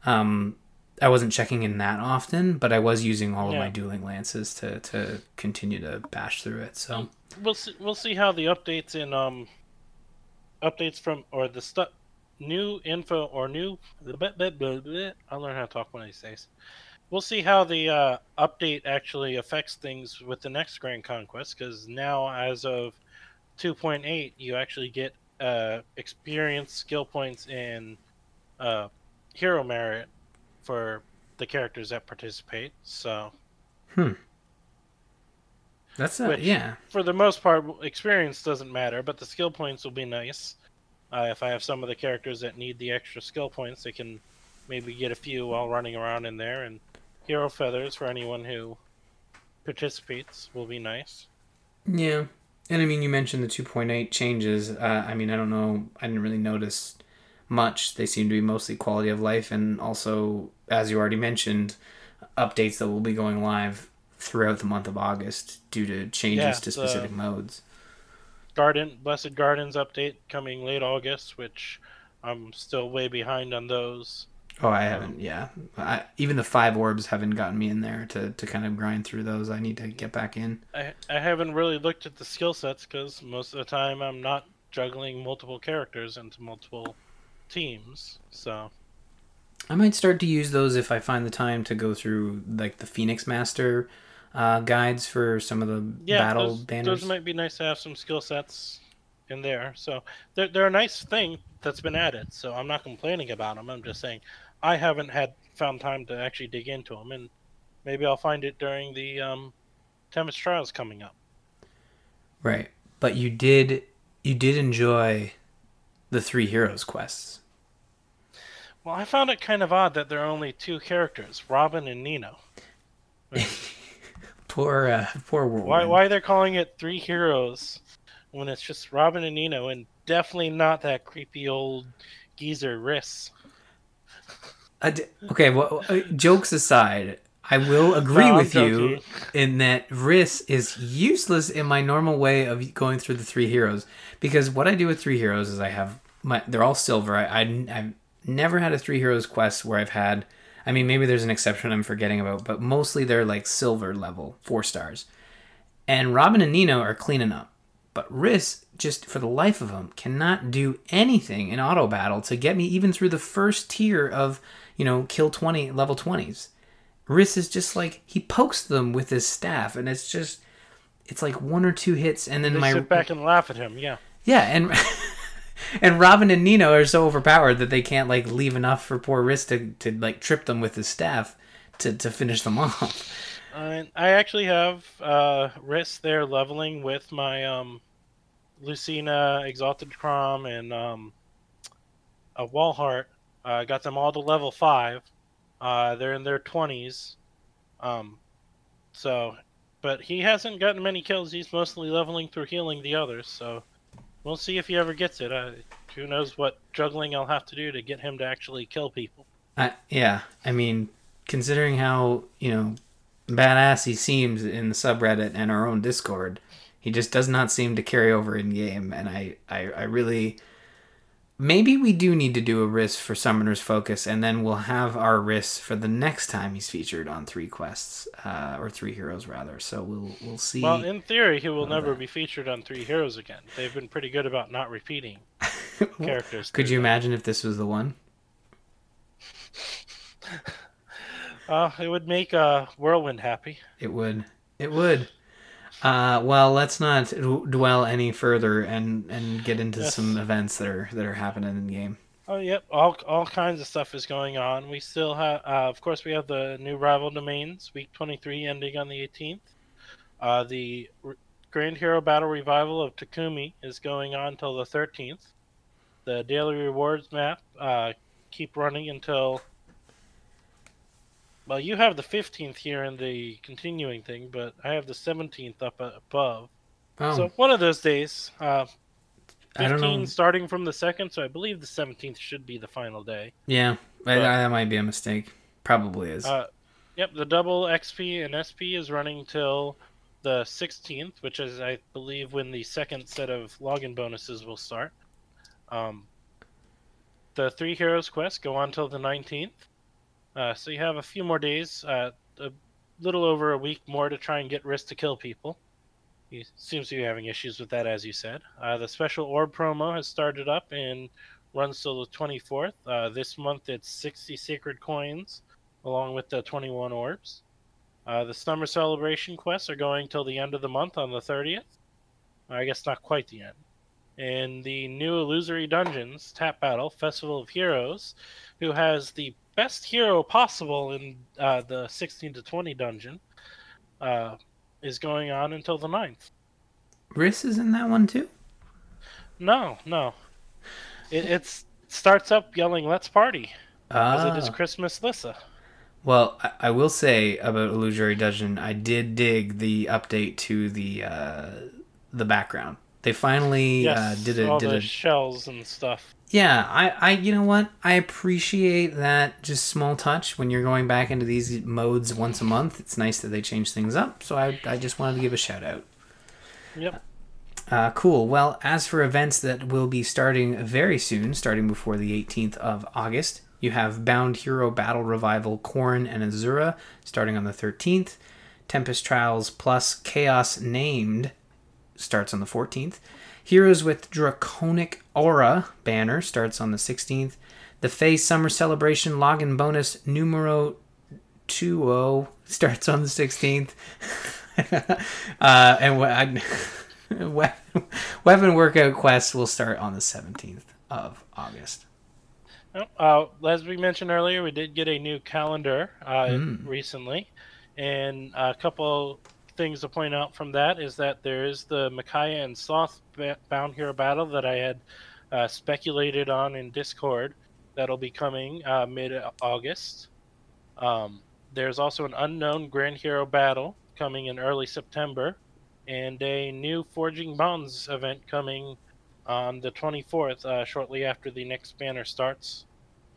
Um, I wasn't checking in that often, but I was using all of my dueling lances to to continue to bash through it. So we'll see, we'll see how the updates in um updates from or the stuff new info or new I'll learn how to talk one of these days. We'll see how the uh, update actually affects things with the next Grand Conquest because now, as of 2.8, you actually get uh, experience, skill points, and uh, hero merit for the characters that participate. So, hmm. That's a, yeah. For the most part, experience doesn't matter, but the skill points will be nice. Uh, if I have some of the characters that need the extra skill points, they can maybe get a few while running around in there. And hero feathers for anyone who participates will be nice. Yeah, and I mean, you mentioned the 2.8 changes. Uh, I mean, I don't know. I didn't really notice much. They seem to be mostly quality of life and also, as you already mentioned, updates that will be going live throughout the month of August due to changes yeah, to specific modes. Garden Blessed Gardens update coming late August, which I'm still way behind on those. Oh, I haven't. Yeah, I, even the five orbs haven't gotten me in there to, to kind of grind through those. I need to get back in. I I haven't really looked at the skill sets because most of the time I'm not juggling multiple characters into multiple teams. So I might start to use those if I find the time to go through like the Phoenix Master uh, guides for some of the yeah, battle those, banners. Those might be nice to have some skill sets in there. So they're they're a nice thing that's been added. So I'm not complaining about them. I'm just saying I haven't had found time to actually dig into them, and maybe I'll find it during the um, Tempest Trials coming up. Right, but you did you did enjoy the three heroes quests. Well, I found it kind of odd that there are only two characters, Robin and Nino. poor, uh, poor Whirlwind. Why, why they're calling it three heroes when it's just Robin and Nino, and definitely not that creepy old geezer Rhys. okay, well, uh, jokes aside, I will agree no, with you in that Rhys is useless in my normal way of going through the three heroes because what I do with three heroes is I have my they're all silver. I, I I've never had a three heroes quest where I've had. I mean, maybe there's an exception I'm forgetting about, but mostly they're like silver level, four stars. And Robin and Nino are cleaning up, but Rhys just for the life of him cannot do anything in auto battle to get me even through the first tier of you know kill 20 level 20s. Rhys is just like he pokes them with his staff, and it's just it's like one or two hits, and then they my sit back and laugh at him. Yeah, yeah, and and Robin and Nino are so overpowered that they can't like leave enough for poor Rhys to, to like trip them with his staff to, to finish them off. Uh, I actually have uh, Rhys there leveling with my um, Lucina, Exalted Chrom, and um, a Walhart. I uh, got them all to level five. Uh, they're in their twenties. Um, so, but he hasn't gotten many kills. He's mostly leveling through healing the others. So We'll see if he ever gets it. Uh, who knows what juggling I'll have to do to get him to actually kill people. Uh, yeah, I mean, considering how you know badass he seems in the subreddit and our own Discord, he just does not seem to carry over in game, and I, I, I really maybe we do need to do a Rhys for Summoner's Focus, and then we'll have our Rhys for the next time he's featured on three quests uh, or three heroes rather. So we'll we'll see. Well, in theory, he will never be featured on Three Heroes again. They've been pretty good about not repeating characters. Could you them. imagine if this was the one? Uh, it would make uh, Whirlwind happy. It would. It would. Uh, well, let's not d- dwell any further and, and get into Yes. some events that are that are happening in the game. Oh, yep. All all kinds of stuff is going on. We still have, uh, of course, we have the new rival domains, week twenty three, ending on the eighteenth. Uh, the R- Grand Hero Battle Revival of Takumi is going on till the thirteenth. The daily rewards map uh, keep running until. Well, you have the fifteenth here in the continuing thing, but I have the seventeenth up above. Oh, So one of those days, uh, I don't 15 know. starting from the second, so I believe the 17th should be the final day. Yeah, But- that might be a mistake. Probably is. Uh, yep, the double XP and SP is running till the 16th, which is, I believe, when the second set of login bonuses will start. Um, the Three Heroes quest go on till the 19th. Uh, so you have a few more days, uh, a little over a week more to try and get Rhys to kill people. He seems to be having issues with that, as you said. Uh, the special orb promo has started up and runs till the 24th. Uh, this month it's 60 sacred coins along with the 21 orbs. Uh, the summer celebration quests are going till the end of the month on the 30th. I guess not quite the end. And the new illusory dungeons tap battle festival of heroes, who has the best hero possible in uh, the 16 to 20 dungeon, uh, is going on until the 9th. Rhys is in that one too. No, no, it it's, starts up yelling "Let's party" as it is Ah. Christmas Lissa. Well, I, I will say about Illusory Dungeon, I did dig the update to the uh, the background. They finally Yes, uh, did a all did the a shells and stuff. Yeah, I, I, you know what? I appreciate that just small touch when you're going back into these modes once a month. It's nice that they change things up. So I, I just wanted to give a shout out. Yep. Uh, cool. Well, as for events that will be starting very soon, starting before the 18th of August, you have Bound Hero Battle Revival Corrin and Azura starting on the 13th. Tempest Trials plus Chaos Named starts on the 14th. Heroes with Draconic Aura banner starts on the 16th. The Feh Summer Celebration login bonus numero 20 starts on the 16th. uh, and I, weapon, weapon workout quest will start on the 17th of August. Uh, as we mentioned earlier, we did get a new calendar uh, Mm. recently, and a couple things to point out from that is that there is the Micaiah and Sothe Bound Hero battle that I had uh, speculated on in Discord that'll be coming uh, mid August. Um, there's also an unknown Grand Hero battle coming in early September, and a new Forging Bonds event coming on the 24th, uh, shortly after the next banner starts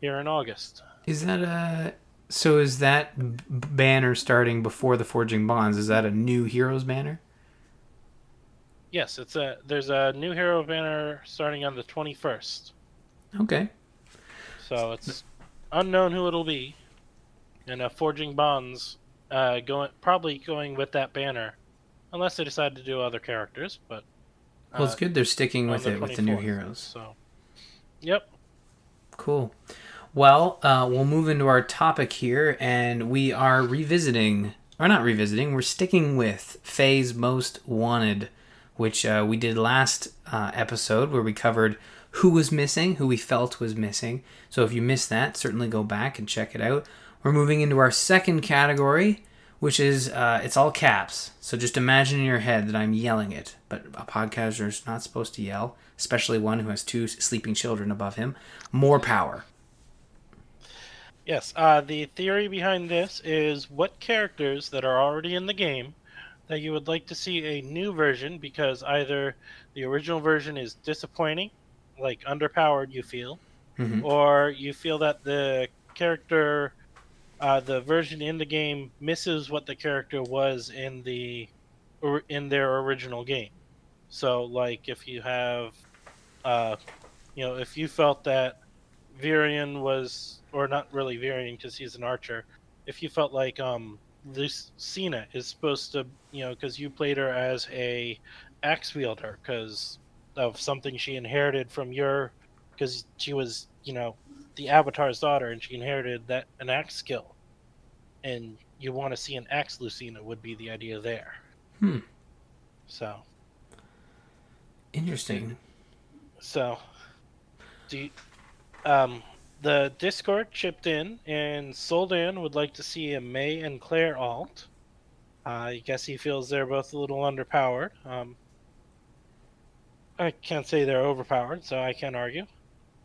here in August. Is that a. So is that b- banner starting before the Forging Bonds? Is that a new Heroes banner? Yes, it's a there's a new hero banner starting on the 21st. Okay. So it's unknown who it'll be, and uh, Forging Bonds uh, going probably going with that banner, unless they decide to do other characters. But Well, it's uh, good they're sticking with the it with the new heroes. So, yep. Cool. Well, uh, we'll move into our topic here, and we are revisiting, or not revisiting, we're sticking with Feh's Most Wanted, which uh, we did last uh, episode where we covered who was missing, who we felt was missing. So if you missed that, certainly go back and check it out. We're moving into our second category, which is uh, it's all caps. So just imagine in your head that I'm yelling it, but a podcaster is not supposed to yell, especially one who has two sleeping children above him. More power. Yes, uh, the theory behind this is what characters that are already in the game that you would like to see a new version because either the original version is disappointing, like underpowered, you feel, Mhm. or you feel that the character, uh, the version in the game misses what the character was in the or in their original game. So, like if you have uh, You know, if you felt that Virion was, or not really Virion because he's an archer, if you felt like um, Lucina is supposed to, you know, because you played her as a axe wielder because of something she inherited from your, because she was, you know, the Avatar's daughter and she inherited that an axe skill, and you want to see an axe Lucina would be the idea there. Hmm. So. Interesting. So, do you, um, the Discord chipped in, and Soldan would like to see a Mae and Clair alt. Uh, I guess he feels they're both a little underpowered. Um, I can't say they're overpowered, so I can't argue.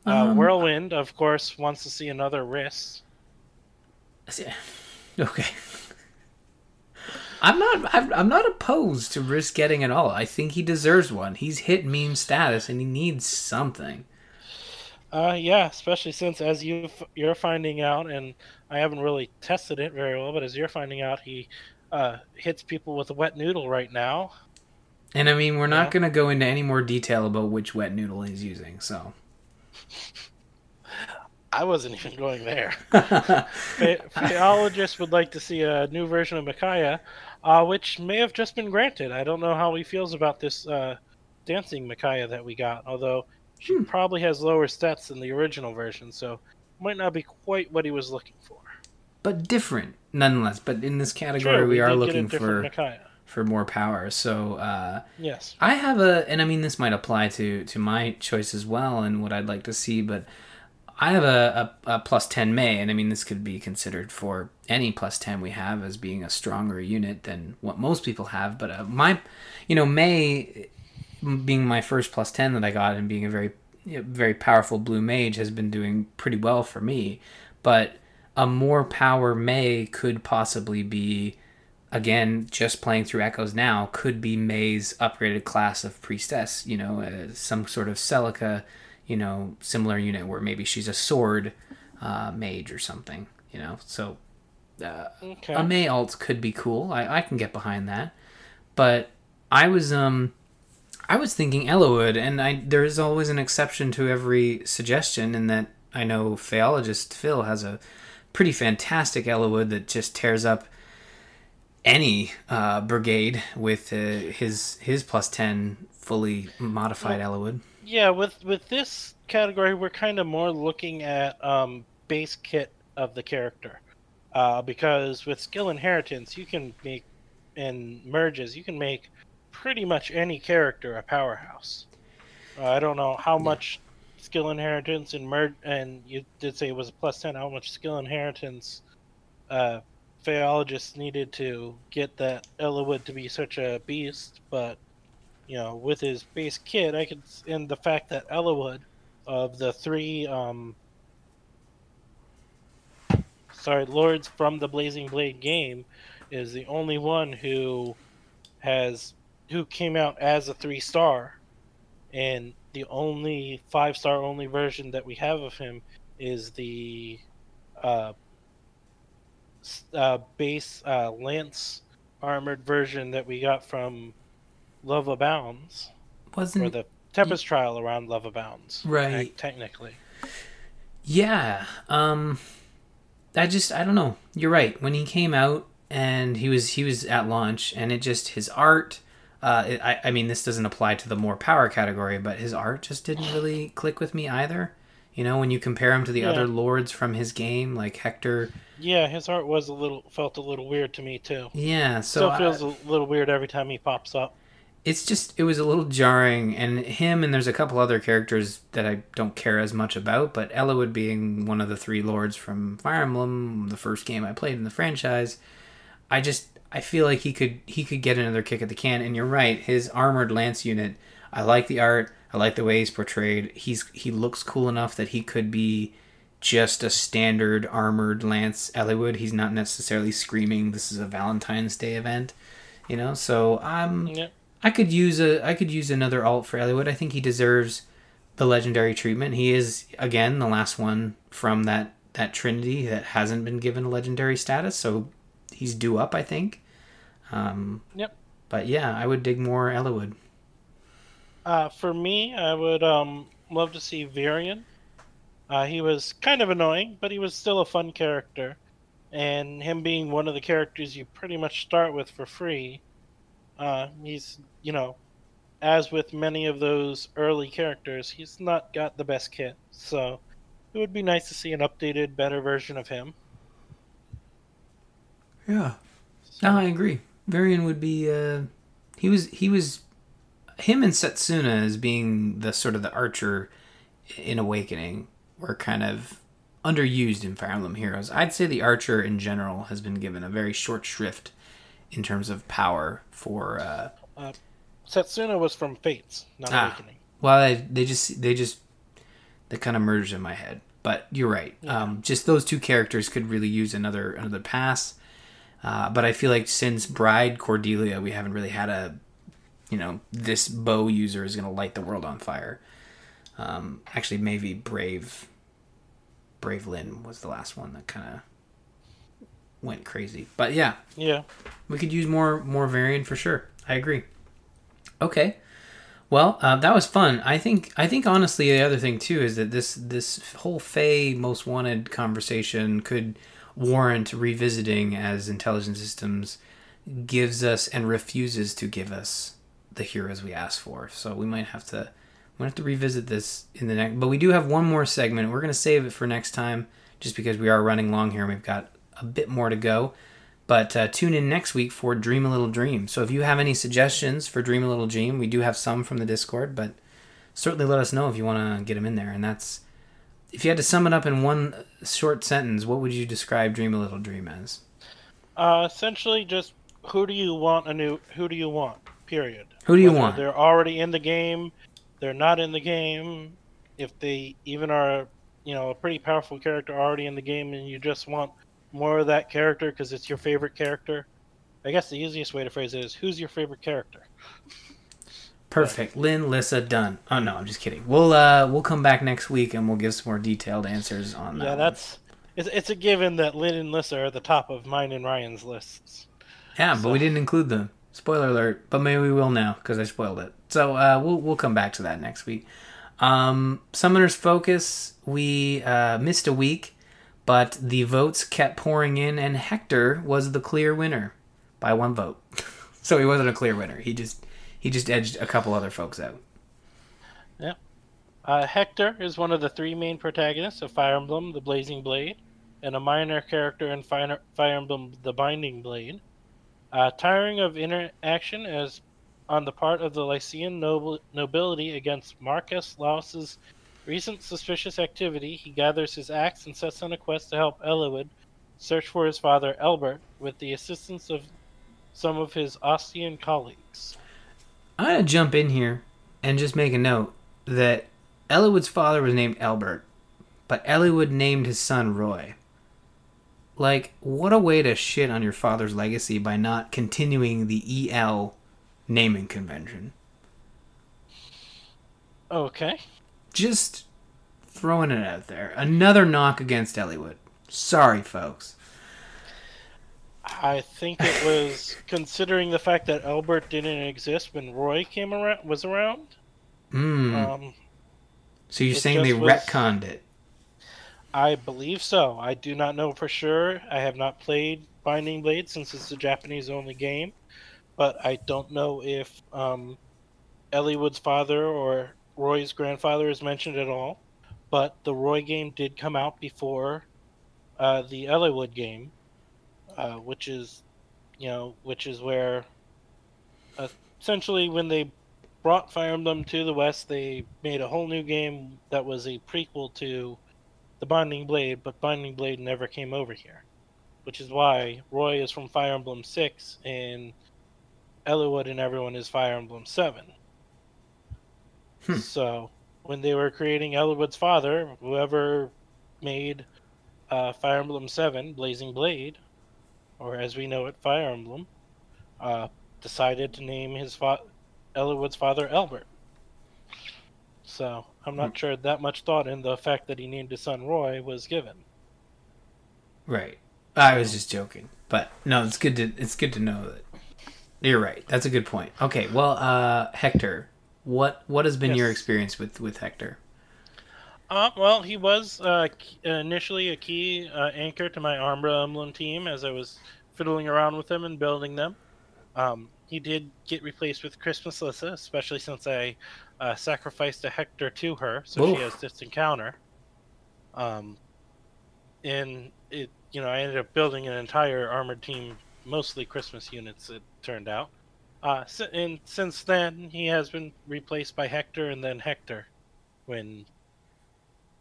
Uh, Um, Whirlwind, of course, wants to see another Rhys. Okay. I'm not. I'm, I'm not opposed to Rhys getting it all. I think he deserves one. He's hit meme status, and he needs something. Uh, yeah, especially since as you you're finding out, and I haven't really tested it very well, but as you're finding out, he uh, hits people with a wet noodle right now. And I mean, we're not Yeah. going to go into any more detail about which wet noodle he's using. So. I wasn't even going there. Phyologist would like to see a new version of Micaiah, uh, which may have just been granted. I don't know how he feels about this uh, dancing Micaiah that we got, although she Hmm. probably has lower stats than the original version, so might not be quite what he was looking for. but different nonetheless. But in this category, Sure, we, are did get a looking for Micaiah. for more power. So. uh Yes. I have a, and I mean this might apply to to my choice as well, and what I'd like to see. But I have a, a, a plus ten Mae, and I mean this could be considered for any plus ten we have as being a stronger unit than what most people have. But uh, my, you know, Mae being my first plus ten that I got, and being a very very powerful blue mage has been doing pretty well for me. But a more power Mae could possibly be again, just playing through Echoes now could be Mae's upgraded class of priestess. You know, uh, some sort of Celica, you know, similar unit where maybe she's a sword uh, mage or something. You know, so uh, Okay. a Mae alt could be cool. I, I can get behind that. But I was um I was thinking Eliwood, and I there is always an exception to every suggestion, in that I know Phyologist Phil has a pretty fantastic Eliwood that just tears up any uh, brigade with uh, his his plus ten fully modified Eliwood. Yeah, with with this category, we're kind of more looking at um, base kit of the character, uh, because with skill inheritance, you can make and merges, you can make pretty much any character a powerhouse. Uh, I don't know how much skill inheritance and merge, and you did say it was a plus ten. How much skill inheritance, uh, Phyologist needed to get that Eliwood to be such a beast, but you know, with his base kit, I could, and the fact that Eliwood, of the three, um, sorry, lords from the Blazing Blade game, is the only one who has, who came out as a three star, and the only five star only version that we have of him is the, uh, uh base uh, lance armored version that we got from Love Abounds, Wasn't or the Tempest trial around Love Abounds, Right. te- Technically, Yeah. Um I just I don't know. You're right. When he came out and he was he was at launch and it just his art uh it, I I mean this doesn't apply to the more power category, but his art just didn't really click with me either. You know, when you compare him to the Yeah. other lords from his game like Hector, yeah, his art was a little felt a little weird to me too. yeah, so Still feels a little weird every time he pops up. it's just it was a little jarring and him and there's a couple other characters that I don't care as much about but Eliwood being one of the three lords from Fire Emblem the first game I played in the franchise I just I feel like he could he could get another kick at the can. And you're right his armored lance unit I like the art. I like the way he's portrayed. He's he looks cool enough that he could be just a standard armored lance Eliwood he's not necessarily screaming this is a Valentine's Day event you know? So I'm Yeah, I could use a I could use another alt for Eliwood. I think he deserves the legendary treatment. He is again the last one from that that trinity that hasn't been given a legendary status, so he's due up, I think. Um, Yep. But yeah, I would dig more Eliwood. Uh, for me, I would um love to see Virion. Uh, he was kind of annoying, but he was still a fun character. And him being one of the characters you pretty much start with for free, uh, he's, you know, as with many of those early characters, he's not got the best kit. So it would be nice to see an updated, better version of him. Yeah. No, I agree. Virion would be. Uh, he was. He was. Him and Setsuna as being the sort of the archer in Awakening were kind of underused in Fire Emblem Heroes. I'd say the archer in general has been given a very short shrift in terms of power for. Uh, uh, Setsuna was from Fates, not ah, Awakening. Well, they, they just they just they kind of merged in my head. But you're right. Yeah. Um, just those two characters could really use another another pass. Uh, but I feel like since Bride Cordelia, we haven't really had a, you know, this bow user is going to light the world on fire. Um, actually, maybe Brave, Brave Lyn was the last one that kind of went crazy. But yeah, yeah, we could use more more Virion for sure. I agree. Okay, well, uh, that was fun. I think. I think honestly, the other thing too is that this this whole Feh Most Wanted conversation could warrant revisiting as intelligent systems gives us and refuses to give us the heroes we ask for. So we might have to we have to revisit this in the next. But we do have one more segment. We're going to save it for next time, just because we are running long here and we've got a bit more to go. But uh, tune in next week for Dream a Little Dream. So if you have any suggestions for Dream a Little Dream, we do have some from the Discord, but certainly let us know if you want to get them in there. And that's if you had to sum it up in one short sentence, what would you describe Dream a Little Dream as? Uh, essentially, just who do you want a new? Who do you want? Period. Who do you Whether want? They're already in the game. They're not in the game. If they even are, you know, a pretty powerful character already in the game, and you just want more of that character because it's your favorite character. I guess the easiest way to phrase it is, who's your favorite character? Perfect. Lyn, Lissa, done. Oh no, I'm just kidding. We'll uh we'll come back next week and we'll give some more detailed answers on that. Yeah, that's it's it's a given that Lyn and Lissa are at the top of mine and Ryan's lists. Yeah, so. but we didn't include them. Spoiler alert. But maybe we will now because I spoiled it. So uh, we'll we'll come back to that next week. Um, Summoner's Focus. We uh, missed a week, but the votes kept pouring in, and Hector was the clear winner by one vote. so he wasn't a clear winner. He just he just edged a couple other folks out. Yeah. Uh, Hector is one of the three main protagonists of Fire Emblem: The Blazing Blade, and a minor character in Fire, Fire Emblem: The Binding Blade. Uh, tiring of interaction as on the part of the Lycian noble, nobility against Marquess Laus's recent suspicious activity, he gathers his axe and sets on a quest to help Eliwood search for his father Elbert with the assistance of some of his Ostian colleagues. I'm gonna jump in here and just make a note that Eliwood's father was named Elbert, but Eliwood named his son Roy. Like, what a way to shit on your father's legacy by not continuing the EL naming convention. Okay. Just throwing it out there. Another knock against Eliwood. Sorry, folks. I think it was considering the fact that Elbert didn't exist when Roy came around was around. Hmm. Um, so you're saying they was, retconned it? I believe so. I do not know for sure. I have not played Binding Blade since it's a Japanese only game, but I don't know if um, Eliwood's father or Roy's grandfather is mentioned at all. But the Roy game did come out before uh, the Eliwood game, uh, which is, you know, which is where essentially when they brought Fire Emblem to the West, they made a whole new game that was a prequel to the Binding Blade, but Binding Blade never came over here, which is why Roy is from Fire Emblem Six and Eliwood and everyone is Fire Emblem Seven. Hmm. So when they were creating Eliwood's father, whoever made uh, Fire Emblem Seven, Blazing Blade, or as we know it, Fire Emblem, uh, decided to name his fa- Eliwood's father Elbert. So I'm not hmm. sure that much thought in the fact that he named his son Roy was given. Right. I was just joking, but no, it's good to it's good to know that you're right. That's a good point. Okay, well, uh, Hector, what what has been yes. your experience with with Hector? Uh, well, he was uh, initially a key uh, anchor to my Armor Emblem team as I was fiddling around with them and building them. Um, he did get replaced with Christmas Lissa, especially since I uh, sacrificed a Hector to her, so Oof. she has this encounter. Um, and it, you know, I ended up building an entire armored team, mostly Christmas units. It turned out. Uh, and since then, he has been replaced by Hector and then Hector, when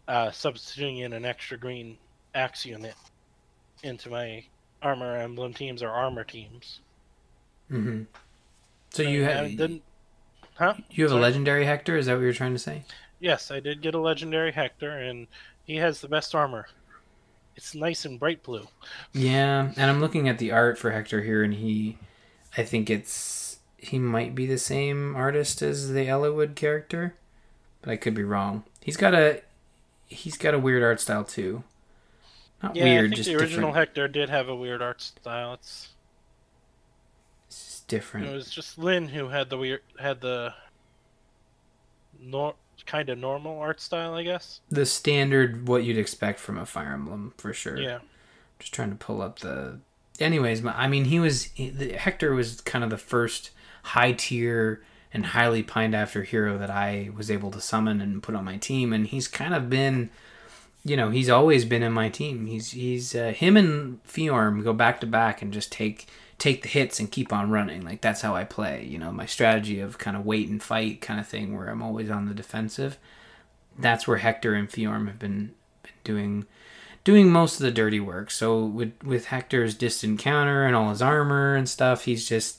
uh, substituting in an extra green axe unit into my armor emblem teams or armor teams. Mm-hmm. So you have then, huh? You have Sorry? a legendary Hector. Is that what you're trying to say? Yes, I did get a legendary Hector, and he has the best armor. It's nice and bright blue. Yeah, and I'm looking at the art for Hector here, and he, I think it's he might be the same artist as the Eliwood character, but I could be wrong. He's got a he's got a weird art style too. Not yeah, weird, I think just the original different. Hector did have a weird art style. It's it's different. It was just Lyn who had the weird had the nor kind of normal art style, I guess. The standard, what you'd expect from a Fire Emblem, for sure. Yeah. Just trying to pull up the. Anyways, I mean, he was he, Hector was kind of the first high tier and highly pined after hero that I was able to summon and put on my team, and he's kind of been, you know, he's always been in my team. He's he's uh, him and Fjorm go back to back and just take take the hits and keep on running. Like that's how I play. You know, my strategy of kind of wait and fight kind of thing, where I'm always on the defensive. That's where Hector and Fjorm have been, been doing doing most of the dirty work. So with with Hector's distant counter and all his armor and stuff, he's just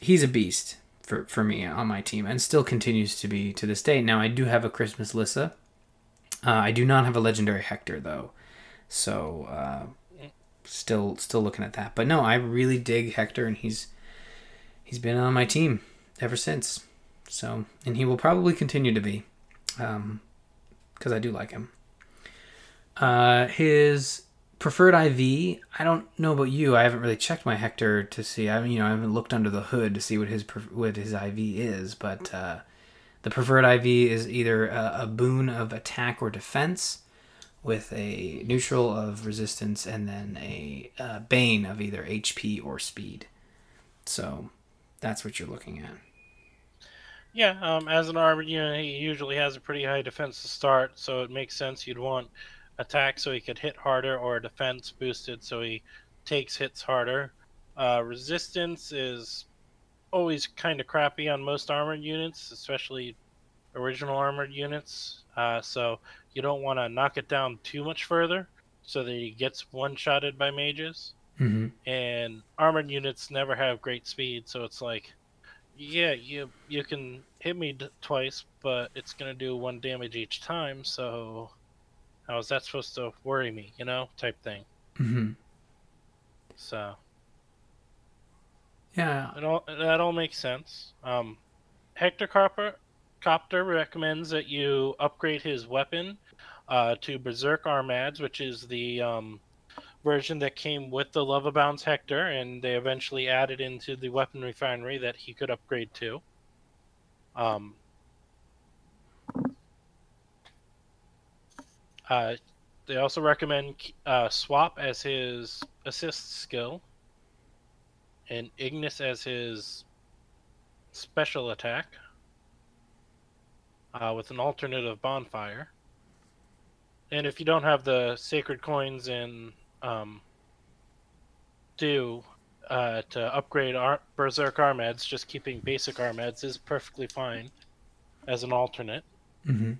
he's a beast for, for me on my team and still continues to be to this day. Now, I do have a Christmas Lissa. Uh, I do not have a legendary Hector though, so uh, still still looking at that. But no, I really dig Hector, and he's he's been on my team ever since. So, and he will probably continue to be, because um, I do like him. Uh, his preferred IV. I don't know about you. I haven't really checked my Hector to see. I you know, I haven't looked under the hood to see what his what his IV is. But uh, the preferred IV is either a, a, boon of attack or defense, with a neutral of resistance, and then a, a bane of either HP or speed. So that's what you're looking at. Yeah, um, as an armored unit, he usually has a pretty high defense to start, so it makes sense you'd want attack so he could hit harder, or defense boosted so he takes hits harder. Uh, resistance is always kind of crappy on most armored units, especially original armored units. Uh, so you don't want to knock it down too much further so that he gets one shotted by mages. Mm-hmm. And armored units never have great speed, so it's like, yeah, you you can hit me d- twice, but it's gonna do one damage each time. So how is that supposed to worry me? You know, type thing. Mm-hmm. So. Yeah. It all that all makes sense. Um, Hector Copper, Copter recommends that you upgrade his weapon uh, to Berserk Armads, which is the um, version that came with the Love Abounds Hector, and they eventually added into the weapon refinery that he could upgrade to. Um, Uh, they also recommend uh, Swap as his assist skill, and Ignis as his special attack, uh, with an alternative bonfire. And if you don't have the sacred coins in um, do uh, to upgrade Ar- Berserk Armads, just keeping basic Armads is perfectly fine as an alternate. Mm-hmm.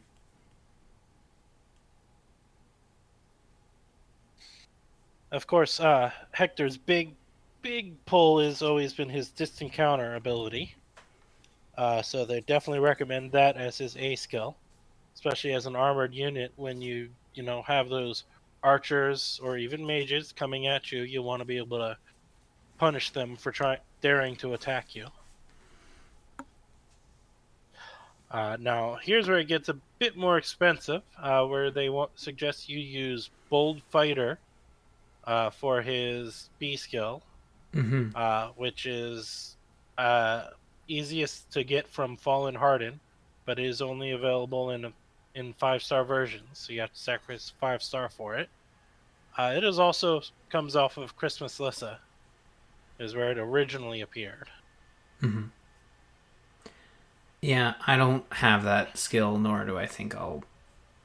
Of course, uh, Hector's big, big pull has always been his distant counter ability. Uh, so they definitely recommend that as his A skill, especially as an armored unit. When you you know have those archers or even mages coming at you, you want to be able to punish them for trying daring to attack you. Uh, now, here's where it gets a bit more expensive, uh, where they want, suggest you use Bold Fighter uh, for his B skill, mm-hmm. uh, which is uh, easiest to get from Fallen Hardin, but is only available in in five star versions, so you have to sacrifice five star for it. Uh, it is also comes off of Christmas Lissa, is where it originally appeared. hmm Yeah, I don't have that skill, nor do I think I'll.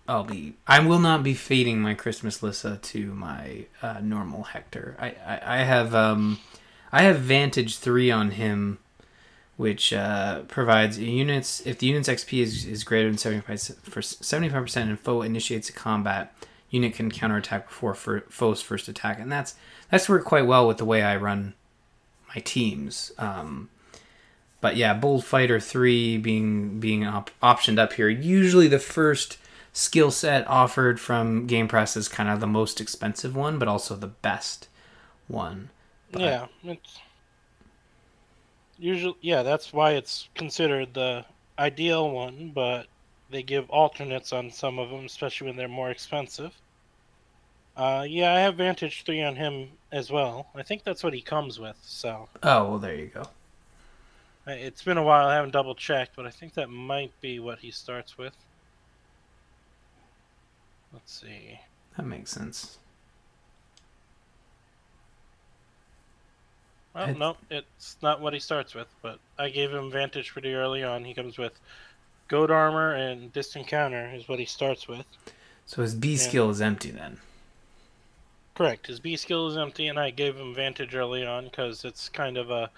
I'll be. I will not be feeding my Christmas Lissa to my uh, normal Hector. I, I I have um, I have Vantage three on him, which uh, provides units if the unit's XP is, is greater than seventy five for seventy five percent and foe initiates a combat, unit can counterattack before for foe's first attack, and that's that's worked quite well with the way I run my teams. Um, but yeah, Bold Fighter three being being op- optioned up here. Usually, the first skill set offered from GamePress is kind of the most expensive one, but also the best one. But- Yeah, it's usually yeah. That's why it's considered the ideal one, but they give alternates on some of them, especially when they're more expensive. Uh, yeah, I have Vantage three on him as well. I think that's what he comes with. So Oh well, there you go. It's been a while. I haven't double checked, but I think that might be what he starts with. Let's see. That makes sense. Well, no, it's not what he starts with, but I gave him Vantage pretty early on. He comes with Goad Armor and Distant Counter is what he starts with. So his B skill is empty then. Correct. His B skill is empty, and I gave him Vantage early on because it's kind of a.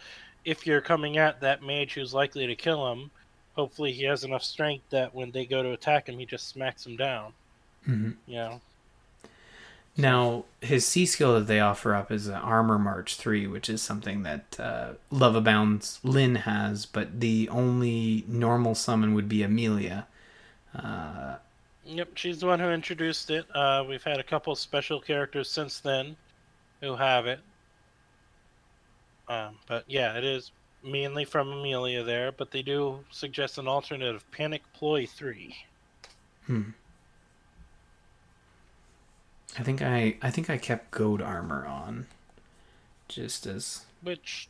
If you're coming at that mage who's likely to kill him, hopefully he has enough strength that when they go to attack him, he just smacks him down. Hmm You know? Now his C skill that they offer up is uh, Armor March three, which is something that uh, Love Abounds Lyn has, but the only normal summon would be Amelia. Uh, Yep, she's the one who introduced it. Uh, we've had a couple special characters since then who have it. Um, but yeah, it is mainly from Amelia there, but they do suggest an alternative Panic Ploy 3. Hmm. I think I I think I kept goad armor on, just as Which.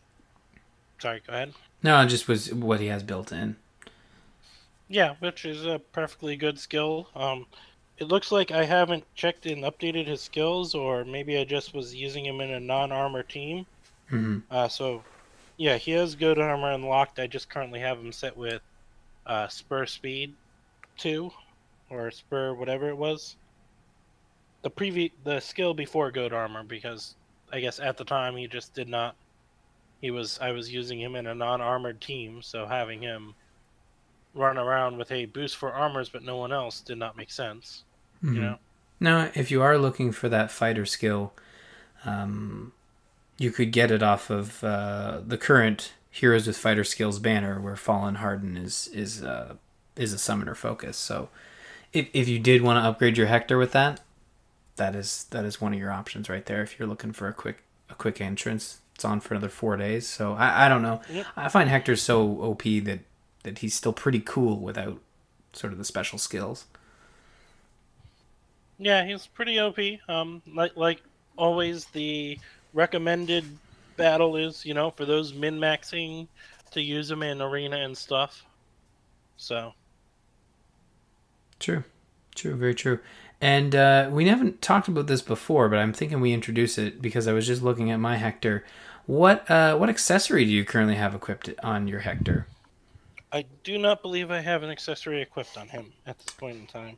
Sorry, go ahead. no, it just was what he has built in. Yeah, which is a perfectly good skill. Um, it looks like I haven't checked and updated his skills, or maybe I just was using him in a non armor team. hmm Uh, so, yeah, he has goad armor unlocked. I just currently have him set with uh, Spur Speed 2, or Spur whatever it was. The previ- the skill before Goad Armor, because I guess at the time he just did not. He was I was using him in a non-armored team, so having him run around with a boost for armors but no one else did not make sense. You know. Now, if you are looking for that fighter skill, um, you could get it off of uh, the current Heroes with Fighter Skills banner, where Fallen Hardin is is uh, is a summoner focus. So, if if you did want to upgrade your Hector with that, that is that is one of your options right there. If you're looking for a quick a quick entrance, it's on for another four days. So I, I don't know. Yep. I find Hector so OP that that he's still pretty cool without sort of the special skills. Yeah, he's pretty OP. Um, like like always, the recommended battle is you know for those min maxing to use him in arena and stuff. So True, true, very true. And uh, we haven't talked about this before, but I'm thinking we introduce it because I was just looking at my Hector. What uh, what accessory do you currently have equipped on your Hector? I do not believe I have an accessory equipped on him at this point in time.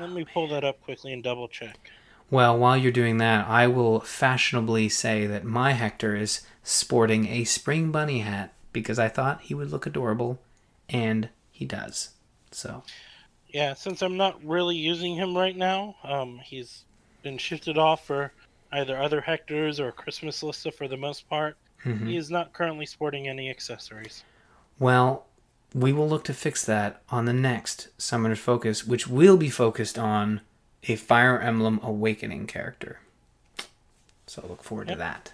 Let me pull that up quickly and double check. Well, while you're doing that, I will fashionably say that my Hector is sporting a spring bunny hat because I thought he would look adorable, and he does. So, Yeah, since I'm not really using him right now, um, he's been shifted off for either other Hectors or Christmas Lissa for the most part. mhm. He is not currently sporting any accessories. well, we will look to fix that on the next Summoner's Focus, which will be focused on a Fire Emblem Awakening character. So look forward Yep. to that.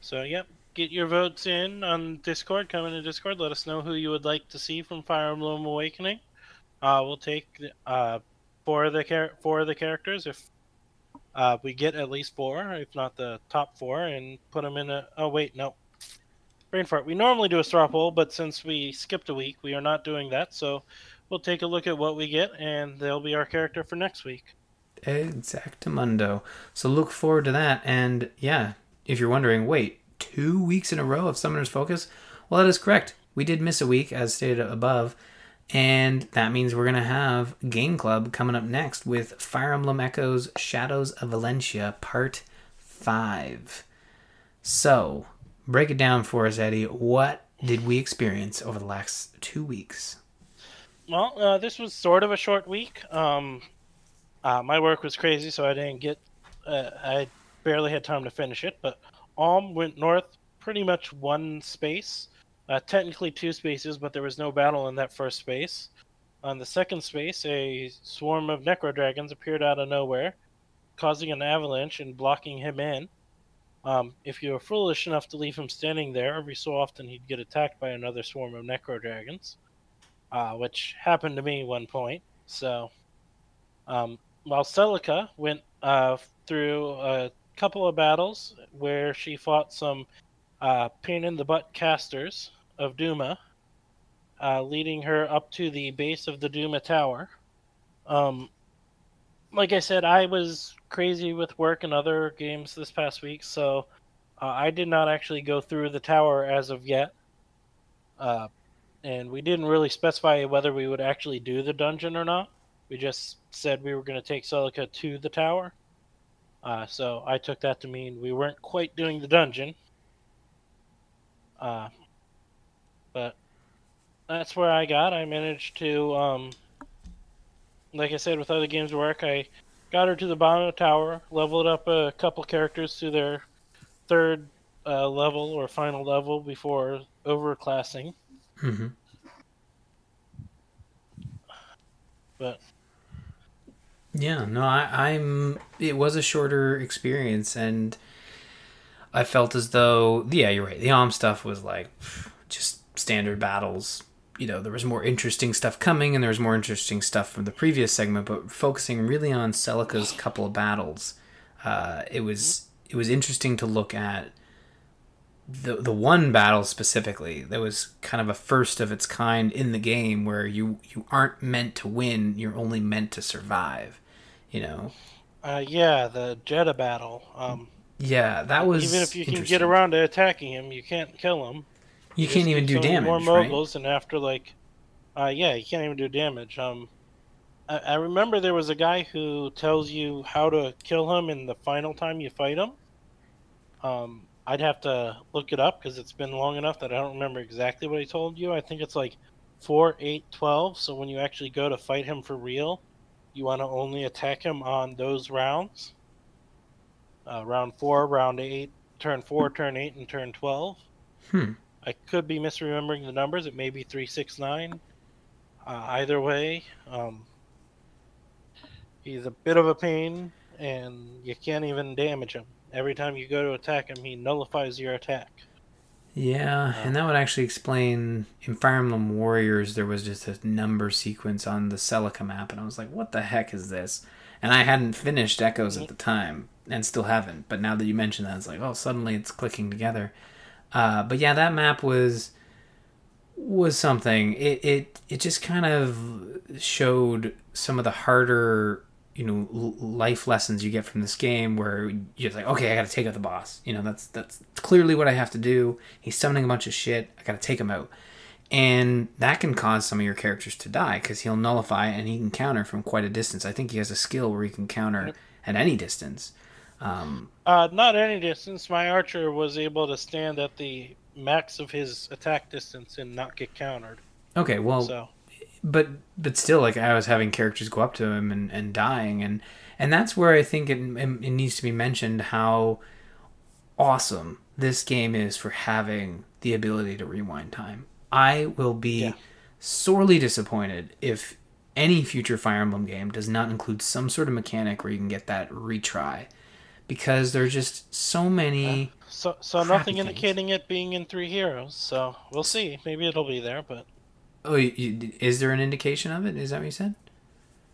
So, yep, get your votes in on Discord. Come into Discord. Let us know who you would like to see from Fire Emblem Awakening. Uh, we'll take uh, four of the char- four of the characters if uh, we get at least four, if not the top four, and put them in a. Oh wait, no. Brain fart. We normally do a straw poll, but since we skipped a week, we are not doing that. So we'll take a look at what we get, and they'll be our character for next week. Exactamundo. So look forward to that. And yeah, if you're wondering, wait, two weeks in a row of Summoner's Focus? Well, that is correct. We did miss a week, as stated above. And that means we're going to have Game Club coming up next with Fire Emblem Echoes Shadows of Valencia Part 5. So, break it down for us, Eddie. What did we experience over the last two weeks? Well, uh, this was sort of a short week. Um, uh, my work was crazy, so I didn't get. Uh, I barely had time to finish it, but Alm went north pretty much one space. Uh, technically two spaces, but there was no battle in that first space. On the second space, a swarm of necro dragons appeared out of nowhere, causing an avalanche and blocking him in. Um, if you were foolish enough to leave him standing there, every so often he'd get attacked by another swarm of necro dragons, uh, which happened to me one point. So, um, while Celica went uh, through a couple of battles where she fought some uh, pain in the butt casters of Duma, uh, leading her up to the base of the Duma Tower. Um, like I said, I was crazy with work and other games this past week, so uh, I did not actually go through the tower as of yet. Uh, and we didn't really specify whether we would actually do the dungeon or not. We just said we were going to take Celica to the tower. Uh, so I took that to mean we weren't quite doing the dungeon. That's where I got. I managed to, um, like I said, with other games work, I got her to the bottom of the tower, leveled up a couple characters to their third uh, level or final level before overclassing. Mm-hmm. But Yeah, no, I, I'm. It was a shorter experience, and I felt as though, yeah, you're right. The Alm stuff was like just standard battles. You know, there was more interesting stuff coming, and there was more interesting stuff from the previous segment. But focusing really on Celica's couple of battles, uh, it was it was interesting to look at the the one battle specifically that was kind of a first of its kind in the game where you you aren't meant to win you're only meant to survive you know uh, yeah, the Jedah battle. Um, yeah that was even if you can get around to attacking him, you can't kill him. You can't even do damage More right? moguls, and after like, uh, yeah, you can't even do damage. Um, I, I remember there was a guy who tells you how to kill him in the final time you fight him. Um, I'd have to look it up because it's been long enough that I don't remember exactly what he told you. I think it's like four, eight, twelve. So when you actually go to fight him for real, you want to only attack him on those rounds. Uh, round four, round eight, turn four, turn eight, and turn twelve. hmm I could be misremembering the numbers. It may be three six nine. Uh, either way, um, he's a bit of a pain, and you can't even damage him. Every time you go to attack him, he nullifies your attack. Yeah, and that would actually explain in Fire Emblem Warriors there was just a number sequence on the Celica map, and I was like, "What the heck is this?" And I hadn't finished Echoes at the time, and still haven't. But now that you mention that, it's like, oh, suddenly it's clicking together. Uh, but yeah, that map was was something. It it it just kind of showed some of the harder you know life lessons you get from this game where you're like okay i gotta take out the boss. You know that's that's clearly what i have to do. He's summoning a bunch of shit. I gotta take him out. And that can cause some of your characters to die because he'll nullify and he can counter from quite a distance. I think he has a skill where he can counter at any distance um, Uh, not any distance. My archer was able to stand at the max of his attack distance and not get countered. okay well So but but still like i was having characters go up to him and, and dying and and that's where i think it, it needs to be mentioned how awesome this game is for having the ability to rewind time i will be Yeah. sorely disappointed if any future fire emblem game does not include some sort of mechanic where you can get that retry because there are just so many so so nothing things. indicating it being in Three Houses. So we'll see. Maybe it'll be there, but oh you, you- is there an indication of it is that what you said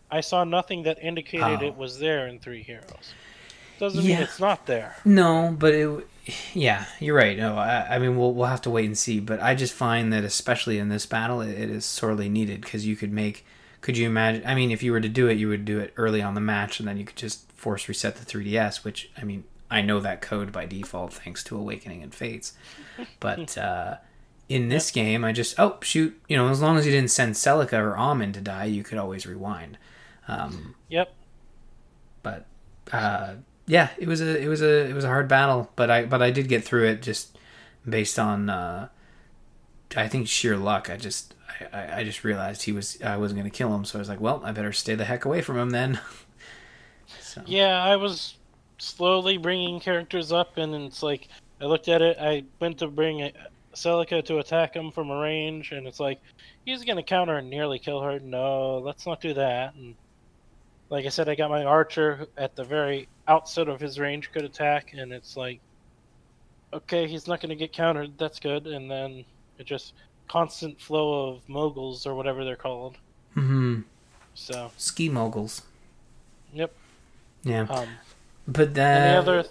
I saw nothing that indicated Oh. it was there in Three Houses. Doesn't mean it's not there. No, but it Yeah, you're right. No, I, I, mean we'll we'll have to wait and see. But I just find that especially in this battle, it, it is sorely needed because you could make. Could you imagine? I mean, if you were to do it, you would do it early on the match, and then you could just force reset the 3DS. Which I mean, I know that code by default thanks to Awakening and Fates, but uh, in this yep. game, I just oh shoot, you know, as long as you didn't send Celica or Almond to die, you could always rewind. Um, yep. But uh, yeah, it was a it was a it was a hard battle, but I but I did get through it just based on uh, I think sheer luck. I just I, I just realized he was I wasn't going to kill him, so I was like, well, I better stay the heck away from him then. so. Yeah, I was slowly bringing characters up, and it's like I looked at it. I went to bring Celica to attack him from a range, and it's like he's gonna counter and nearly kill her. No, let's not do that. And like I said, I got my archer at the very outset of his range could attack, and it's like, okay, he's not gonna get countered. That's good. And then it just constant flow of moguls or whatever they're called. Mm hmm. So ski moguls. Yep. Yeah. Um, but then any other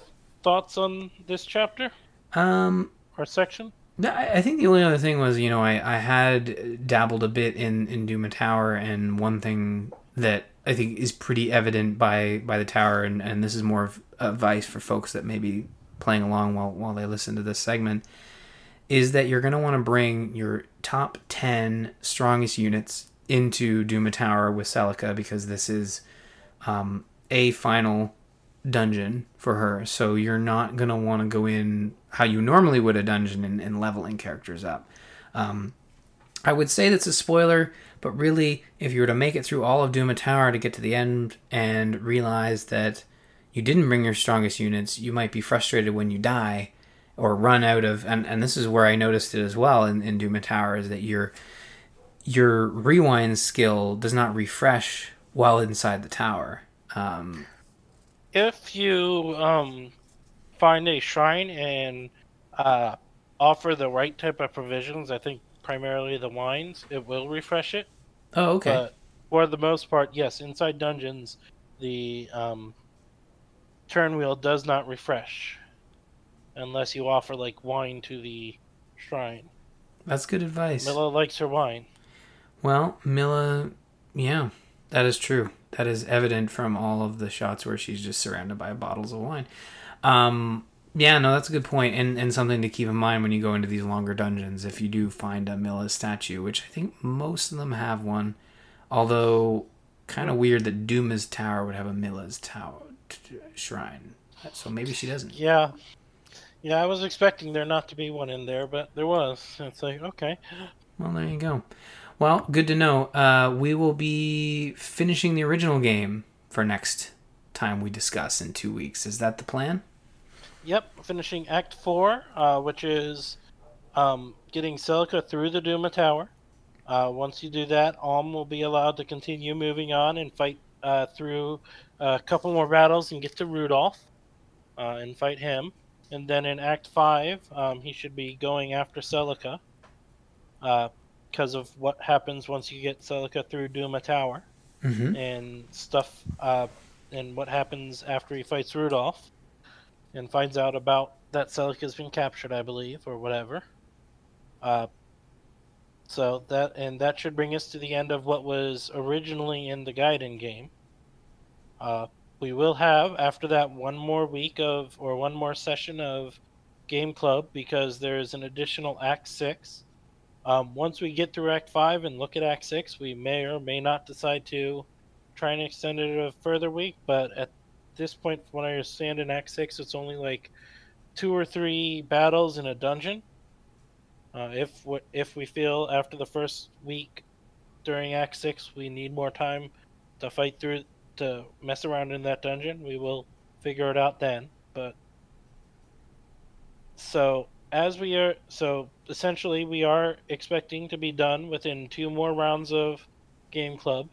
thoughts on this chapter? Um. Or section? I think the only other thing was, you know, I, I had dabbled a bit in, in Duma Tower, and one thing that I think is pretty evident by, by the tower, and, and this is more of advice for folks that may be playing along while, while they listen to this segment, is that you're going to want to bring your top 10 strongest units into Duma Tower with Celica because this is um, a final dungeon for her. So you're not going to want to go in how you normally would a dungeon and, and leveling characters up. Um, I would say that's a spoiler, but really, if you were to make it through all of Duma Tower to get to the end and realize that you didn't bring your strongest units, you might be frustrated when you die or run out of. And, and this is where I noticed it as well in, in Duma Tower is that your your rewind skill does not refresh while inside the tower. Um, if you um, find a shrine and uh, offer the right type of provisions, I think primarily the wines, it will refresh it. Oh, okay. But for the most part, yes, inside dungeons, the um, turn wheel does not refresh unless you offer like wine to the shrine. That's good advice. Mila likes her wine. Well, Mila, yeah, that is true that is evident from all of the shots where she's just surrounded by bottles of wine. Um, yeah, no, that's a good point, and and something to keep in mind when you go into these longer dungeons. If you do find a Mila statue, which I think most of them have one, although kind of weird that Duma's tower would have a Mila's tower t- shrine. So maybe she doesn't. Yeah, yeah, I was expecting there not to be one in there, but there was. It's like okay. Well, there you go. Well, good to know. Uh, we will be finishing the original game for next time we discuss in two weeks. Is that the plan? Yep, finishing Act 4, uh, which is um, getting Celica through the Duma Tower. Uh, once you do that, Alm will be allowed to continue moving on and fight uh, through a couple more battles and get to Rudolf uh, and fight him. And then in Act 5, um, he should be going after Celica. Uh, because of what happens once you get Celica through Duma Tower mm-hmm. and stuff, uh, and what happens after he fights Rudolf and finds out about that Celica's been captured, I believe, or whatever. Uh, so that and that should bring us to the end of what was originally in the Gaiden game. We will have after that one more week of or one more session of Game Club because there's an additional Act Six um, once we get through Act 5 and look at Act 6, we may or may not decide to try and extend it a further week, but at this point, when I understand in Act 6, it's only like two or three battles in a dungeon. Uh, if if we feel after the first week during Act 6 we need more time to fight through to mess around in that dungeon, we will figure it out then. But so as we are so essentially we are expecting to be done within two more rounds of game club.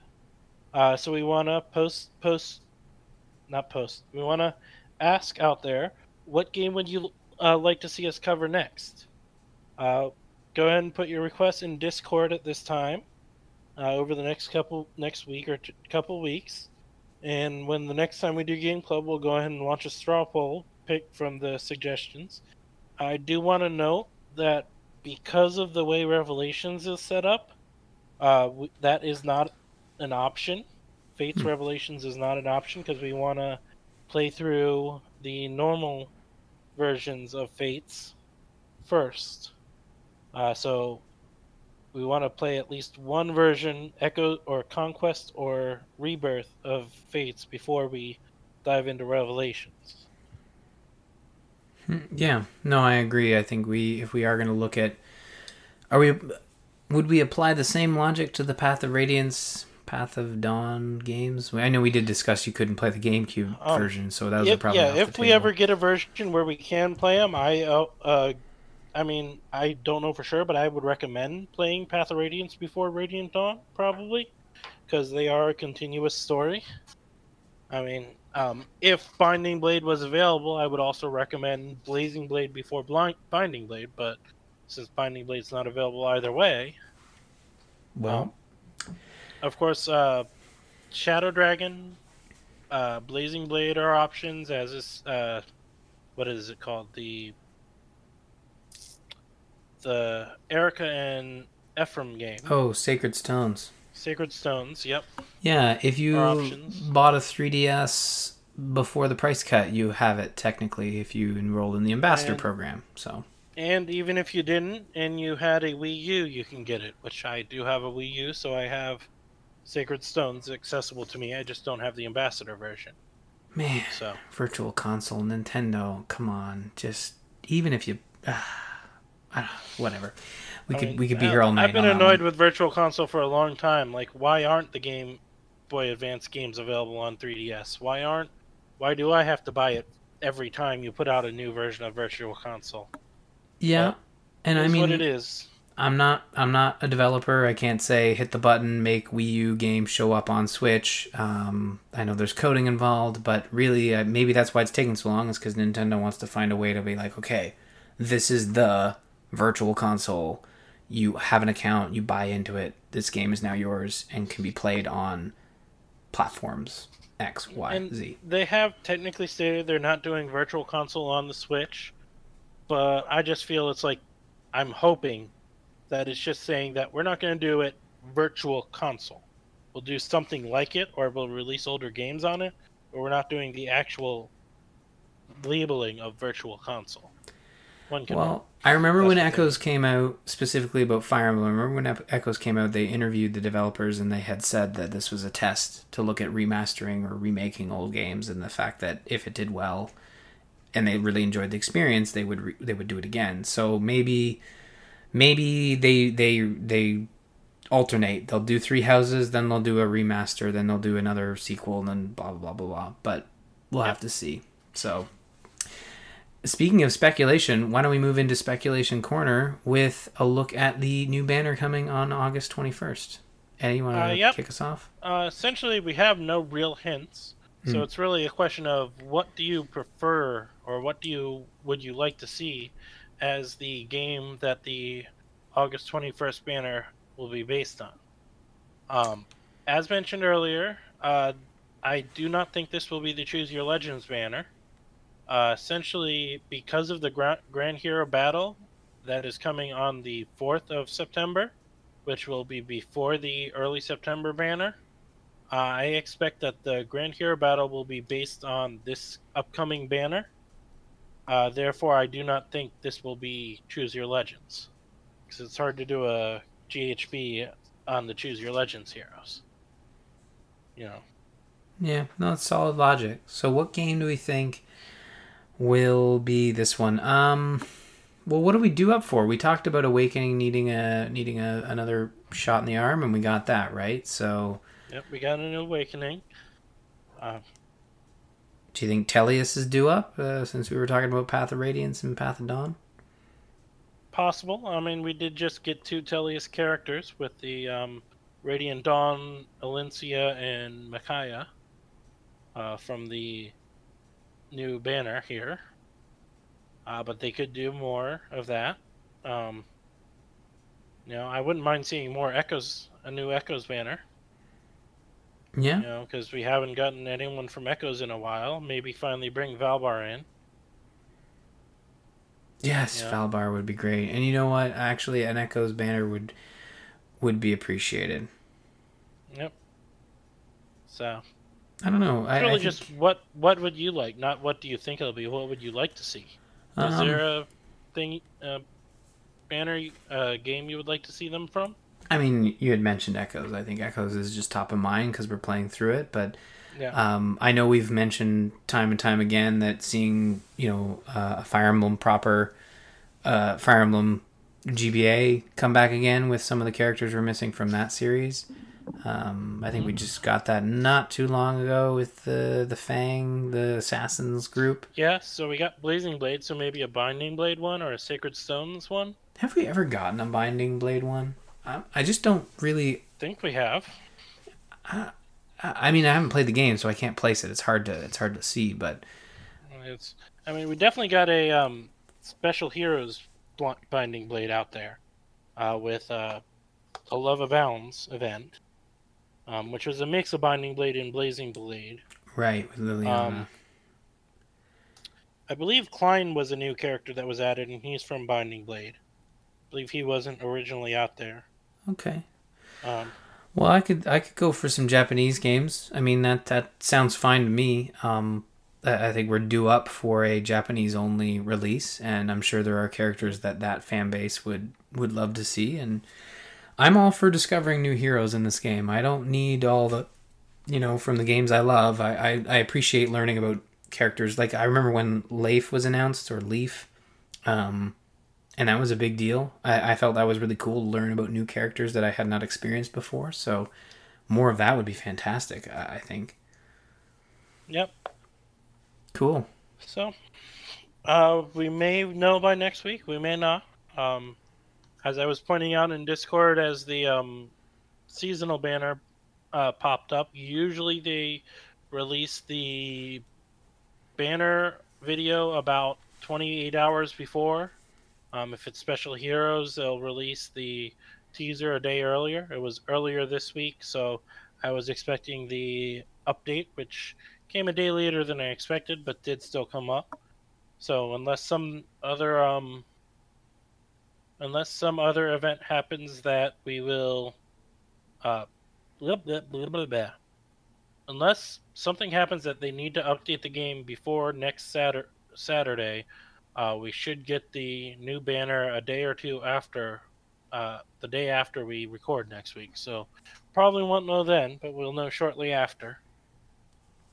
Uh, so we want to post post not post we want to ask out there what game would you uh, like to see us cover next? Uh, go ahead and put your requests in discord at this time uh, over the next couple next week or t- couple weeks and when the next time we do game club we'll go ahead and launch a straw poll pick from the suggestions. I do want to note that because of the way Revelations is set up, uh, w- that is not an option. Fates Hmm. Revelations is not an option because we want to play through the normal versions of Fates first. Uh, so we want to play at least one version, Echo or Conquest or Rebirth of Fates before we dive into Revelations. Hmm, Yeah, no, I agree. I think we, if we are going to look at, are we, would we apply the same logic to the Path of Radiance, Path of Dawn games? I know we did discuss you couldn't play the GameCube Um, version, so that was If, probably yeah, off the if we ever get a version where we can play them, I, uh, uh, I mean, I don't know for sure, but I would recommend playing Path of Radiance before Radiant Dawn, probably, because they are a continuous story. I mean, um, if Binding Blade was available, I would also recommend Blazing Blade before Blind- Binding Blade, but since Binding Blade's not available either way, well, of course, uh, Shadow Dragon, uh, Blazing Blade are options. As is, uh, what is it called? The the Eirika and Ephraim game, oh, Sacred Stones. Sacred Stones. Yep. Yeah, if you bought a 3DS before the price cut, you have it technically if you enrolled in the ambassador And- program. So, And even if you didn't, and you had a Wii U, you can get it. Which I do have a Wii U, so I have Sacred Stones accessible to me. I just don't have the ambassador version. man, So Virtual Console, Nintendo, come on, just even if you, uh, whatever, we I could mean, we could be uh, here all night. I've been annoyed with Virtual Console for a long time. Like, why aren't the Game Boy Advance games available on 3DS? Why aren't? Why do I have to buy it every time you put out a new version of Virtual Console? Yeah, and I mean, what it is. I'm not I'm not a developer. I can't say hit the button, make Wii U games show up on Switch. Um, I know there's coding involved, but really uh, maybe that's why it's taking so long is because Nintendo wants to find a way to be like, okay, this is the virtual console. You have an account, you buy into it. This game is now yours and can be played on platforms X, Y, And Z. they have technically stated they're not doing Virtual Console on the Switch, but I just feel it's like I'm hoping that it's just saying that we're not going to do it Virtual Console. We'll do something like it, or we'll release older games on it, but we're not doing the actual labeling of Virtual Console. One can Well, I remember when. Echoes came out, specifically about Fire Emblem. I remember when Echoes came out, they interviewed the developers and they had said that this was a test to look at remastering or remaking old games, and the fact that if it did well, and they really enjoyed the experience, they would re- they would do it again. So maybe, maybe they they they alternate. They'll do three houses, then they'll do a remaster, then they'll do another sequel, and then blah blah blah blah blah. But we'll have to see. So Speaking of speculation, why don't we move into speculation corner with a look at the new banner coming on August 21st? Eddie, you want to Uh, yep. kick us off? Uh, essentially, we have no real hints, so Hmm. it's really a question of what do you prefer, or what do you would you like to see as the game that the August twenty first banner will be based on. Um, as mentioned earlier, uh, I do not think this will be the Choose Your Legends banner. Uh, essentially, because of the Gra- Grand Hero Battle that is coming on the 4th of September, which will be before the early September banner. Uh, I expect that the Grand Hero Battle will be based on this upcoming banner. Uh, therefore, I do not think this will be Choose Your Legends. Because it's hard to do a GHB on the Choose Your Legends heroes. You know. Yeah, no, it's solid logic. So, what game do we think will be this one? Um, well, what do we do up for? We talked about Awakening needing a needing a, another shot in the arm, and we got that right. So, Yep, we got an awakening. Uh, do you think Tellius is due up? Uh, since we were talking about Path of Radiance and Path of Dawn. possible. I mean, we did just get two Tellius characters with the um, Radiant Dawn, Elincia, and Micaiah uh, from the new banner here. Uh, but they could do more of that. Um, you know, I wouldn't mind seeing more Echoes, a new Echoes banner. Yeah. You know, because we haven't gotten anyone from Echoes in a while. Maybe finally bring Valbar in. Yes, Yeah. Valbar would be great. And you know what? Actually, an Echoes banner would would be appreciated. Yep. So I don't know. I, really, I think- just what what would you like? Not what do you think it'll be. What would you like to see? Is um, there a thing, uh, banner, uh, game you would like to see them from? I mean, you had mentioned Echoes. I think Echoes is just top of mind because we're playing through it. But Yeah. um, I know we've mentioned time and time again that seeing you know uh, a Fire Emblem proper uh, Fire Emblem GBA come back again with some of the characters we're missing from that series. Um, I think we just got that not too long ago with the the Fang, the Assassins group. yeah. So we got Blazing Blade. So maybe a Binding Blade one or a Sacred Stones one. Have we ever gotten a Binding Blade one? I, I just don't really. think we have. I, I mean, I haven't played the game, so I can't place it. It's hard to it's hard to see, but It's. I mean, we definitely got a um, Special Heroes Binding Blade out there, uh, with uh, a Love of Abounds event, um, which was a mix of Binding Blade and Blazing Blade. right with Lilina. Um, I believe Klein was a new character that was added, and he's from Binding Blade. I believe he wasn't originally out there. okay. Um, Well, I could I could go for some Japanese games. I mean that that sounds fine to me. Um, I I think we're due up for a Japanese only release, and I'm sure there are characters that that fan base would would love to see. And I'm all for discovering new heroes in this game. I don't need all the, you know, from the games I love. I I, I appreciate learning about characters. Like I remember when Leif was announced or Leaf. Um, and that was a big deal. I, I felt that was really cool to learn about new characters that I had not experienced before. So, more of that would be fantastic. I, I think. yep. Cool. So, uh, we may know by next week. We may not. Um, as I was pointing out in Discord, as the um, seasonal banner uh, popped up, usually they release the banner video about 28 hours before. Um, if it's special heroes, they'll release the teaser a day earlier. It was earlier this week, so I was expecting the update, which came a day later than I expected, but did still come up. So unless some other um, unless some other event happens that we will, uh, blah, blah, blah, unless something happens that they need to update the game before next Saturday, Saturday, uh, we should get the new banner a day or two after, uh, the day after we record next week. So probably won't know then, but we'll know shortly after.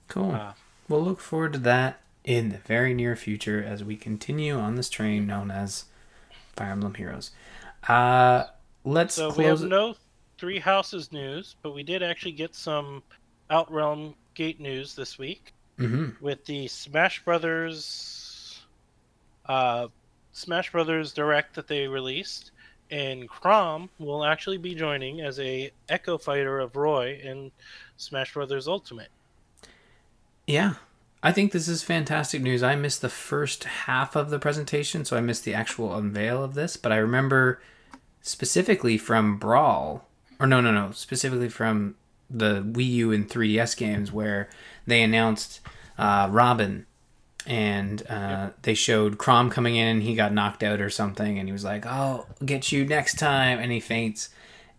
Cool. Uh, we'll look forward to that in the very near future as we continue on this train known as Fire Emblem Heroes. Uh, let's So we have it- no Three Houses news, but we did actually get some Outrealm Gate news this week Mhm. with the Smash Brothers, uh, Smash Brothers Direct that they released, and Chrom will actually be joining as a Echo Fighter of Roy in Smash Brothers Ultimate. Yeah. I think this is fantastic news. I missed the first half of the presentation, so I missed the actual unveil of this, but I remember specifically from Brawl, or no, no, no, specifically from the Wii U and 3DS games where they announced uh, Robin and uh, they showed Chrom coming in and he got knocked out or something and he was like, "Oh, I'll get you next time," and he faints.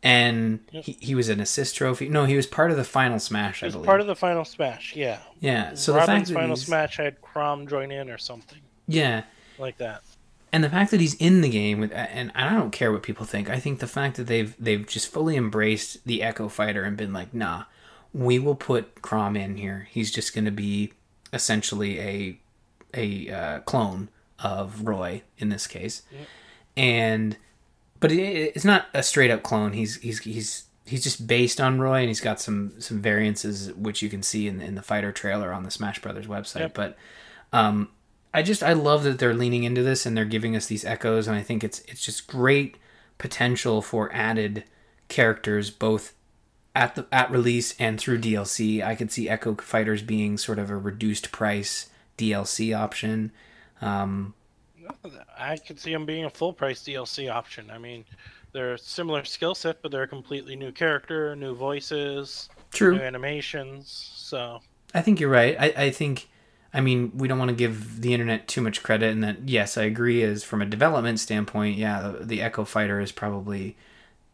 And he, he was an assist trophy. No, he was part of the final smash. I It's believe. part of the final smash, yeah. yeah. So the fact Robin's that final smash had Chrom join in or something yeah, like that. and the fact that he's in the game with and I don't care what people think. I think the fact that they've they've just fully embraced the Echo Fighter and been like, nah, we will put Chrom in here. He's just going to be essentially a a uh, clone of Roy in this case, and but it's not a straight up clone. He's he's he's he's just based on Roy, and he's got some some variances which you can see in in the fighter trailer on the Smash Brothers website. Yep. But um, I just I love that they're leaning into this and they're giving us these echoes, and I think it's it's just great potential for added characters both at the at release and through DLC. I could see Echo Fighters being sort of a reduced price DLC option. Um, I could see them being a full price DLC option. I mean, they're a similar skill set, but they're a completely new character, new voices, true. new animations. So I think you're right. I, I think I mean, we don't want to give the internet too much credit, and that yes, I agree. As from a development standpoint, yeah, the, the Echo Fighter is probably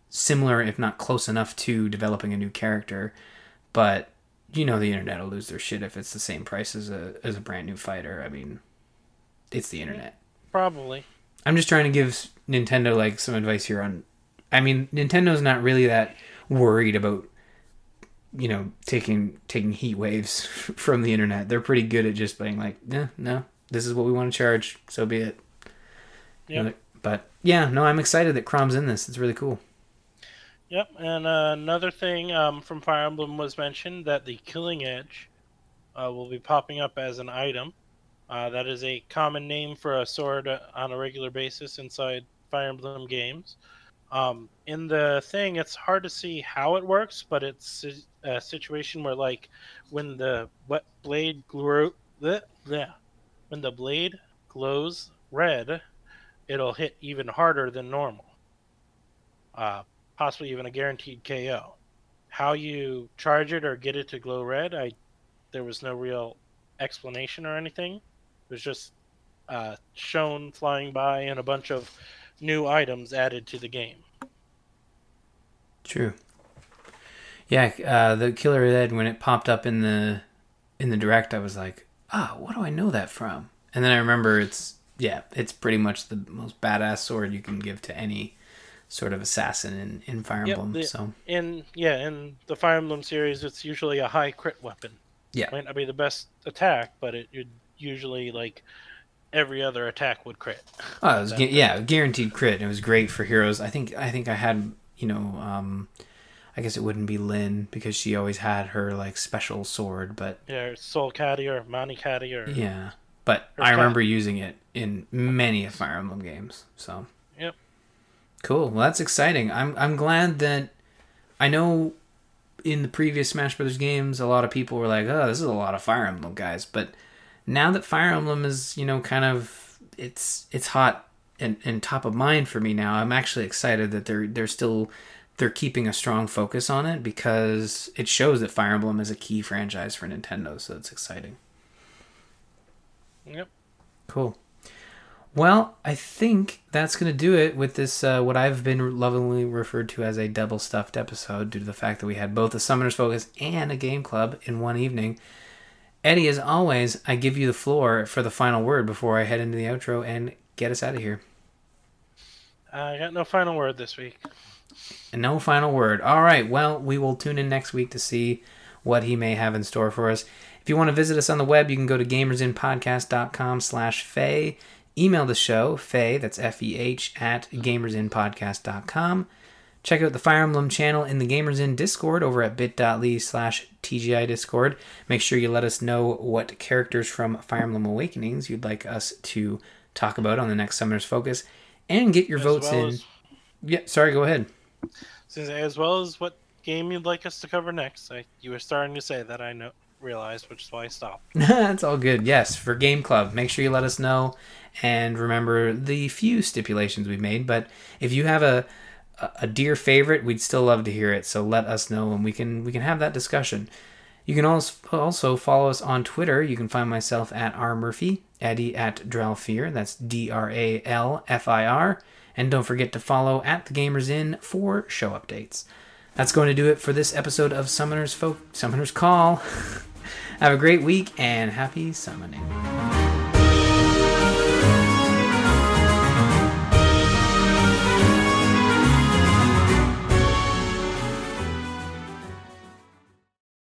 similar, if not close enough, to developing a new character. But you know, the internet will lose their shit if it's the same price as a as a brand new fighter. I mean, it's the mm-hmm. internet. Probably. I'm just trying to give Nintendo like some advice here on. I mean, Nintendo's not really that worried about you know taking taking heat waves from the internet. They're pretty good at just being like, yeah, no, this is what we want to charge, so be it. Yep. But yeah, no, I'm excited that Chrom's in this. It's really cool. Yep, and uh, another thing um, from Fire Emblem was mentioned that the Killing Edge uh, will be popping up as an item. Uh, that is a common name for a sword on a regular basis inside Fire Emblem games. Um, in the thing, it's hard to see how it works, but it's a situation where, like, when the wet blade glow, bleh, when the blade glows red, it'll hit even harder than normal. Uh, possibly even a guaranteed KO. How you charge it or get it to glow red, I there was no real explanation or anything. It was just uh, shown flying by and a bunch of new items added to the game. True. Yeah, uh, the Killer Ed when it popped up in the in the direct, I was like, ah, what do I know that from? And then I remember it's yeah, it's pretty much the most badass sword you can give to any sort of assassin in, in Fire Yep, Emblem. the- so In yeah, in the Fire Emblem series, it's usually a high crit weapon. Yeah. might not be the best attack, but it would usually like every other attack would crit. Oh, it was gu- yeah, guaranteed crit. and It was great for heroes. I think I think I had you know, um, I guess it wouldn't be Lyn because she always had her like special sword, but Yeah, Sol Katti or Mani Katti or yeah. But Her I cat. remember using it in many of Fire Emblem games. So Yep. cool. Well, that's exciting. I'm I'm glad that I know in the previous Smash Brothers games, a lot of people were like, "Oh, this is a lot of Fire Emblem guys," but now that Fire Emblem is, you know, kind of it's it's hot and, and top of mind for me now. I'm actually excited that they're they're still they're keeping a strong focus on it because it shows that Fire Emblem is a key franchise for Nintendo, so it's exciting. Yep. Cool. Well, I think that's going to do it with this, uh, what I've been lovingly referred to as a double stuffed episode due to the fact that we had both a Summoner's Focus and a Game Club in one evening. Eddie, as always, I give you the floor for the final word before I head into the outro and get us out of here. I got no final word this week. No final word. All right. Well, we will tune in next week to see what he may have in store for us. If you want to visit us on the web, you can go to gamersinpodcast.com slash Feh. Email the show, Feh, that's F-E-H, at gamersinpodcast.com. Check out the Fire Emblem channel in the Gamers Inn Discord over at bit.ly slash TGI Discord. Make sure you let us know what characters from Fire Emblem Awakenings you'd like us to talk about on the next Summoner's Focus. And get your As votes well in. as- Yeah, sorry, go ahead. As well as what game you'd like us to cover next. I, you were starting to say that I know realized, which is why I stopped. That's all good. Yes, for Game Club, make sure you let us know, and remember the few stipulations we've made. But if you have a a- dear favorite, we'd still love to hear it. So let us know, and we can we can have that discussion. You can also also follow us on Twitter. You can find myself at R Murphy, Eddie at Dralfir. That's D R A L F I R. And don't forget to follow at the Gamers Inn for show updates. That's going to do it for this episode of Summoners Folk Summoners Call. Have a great week and happy summoning.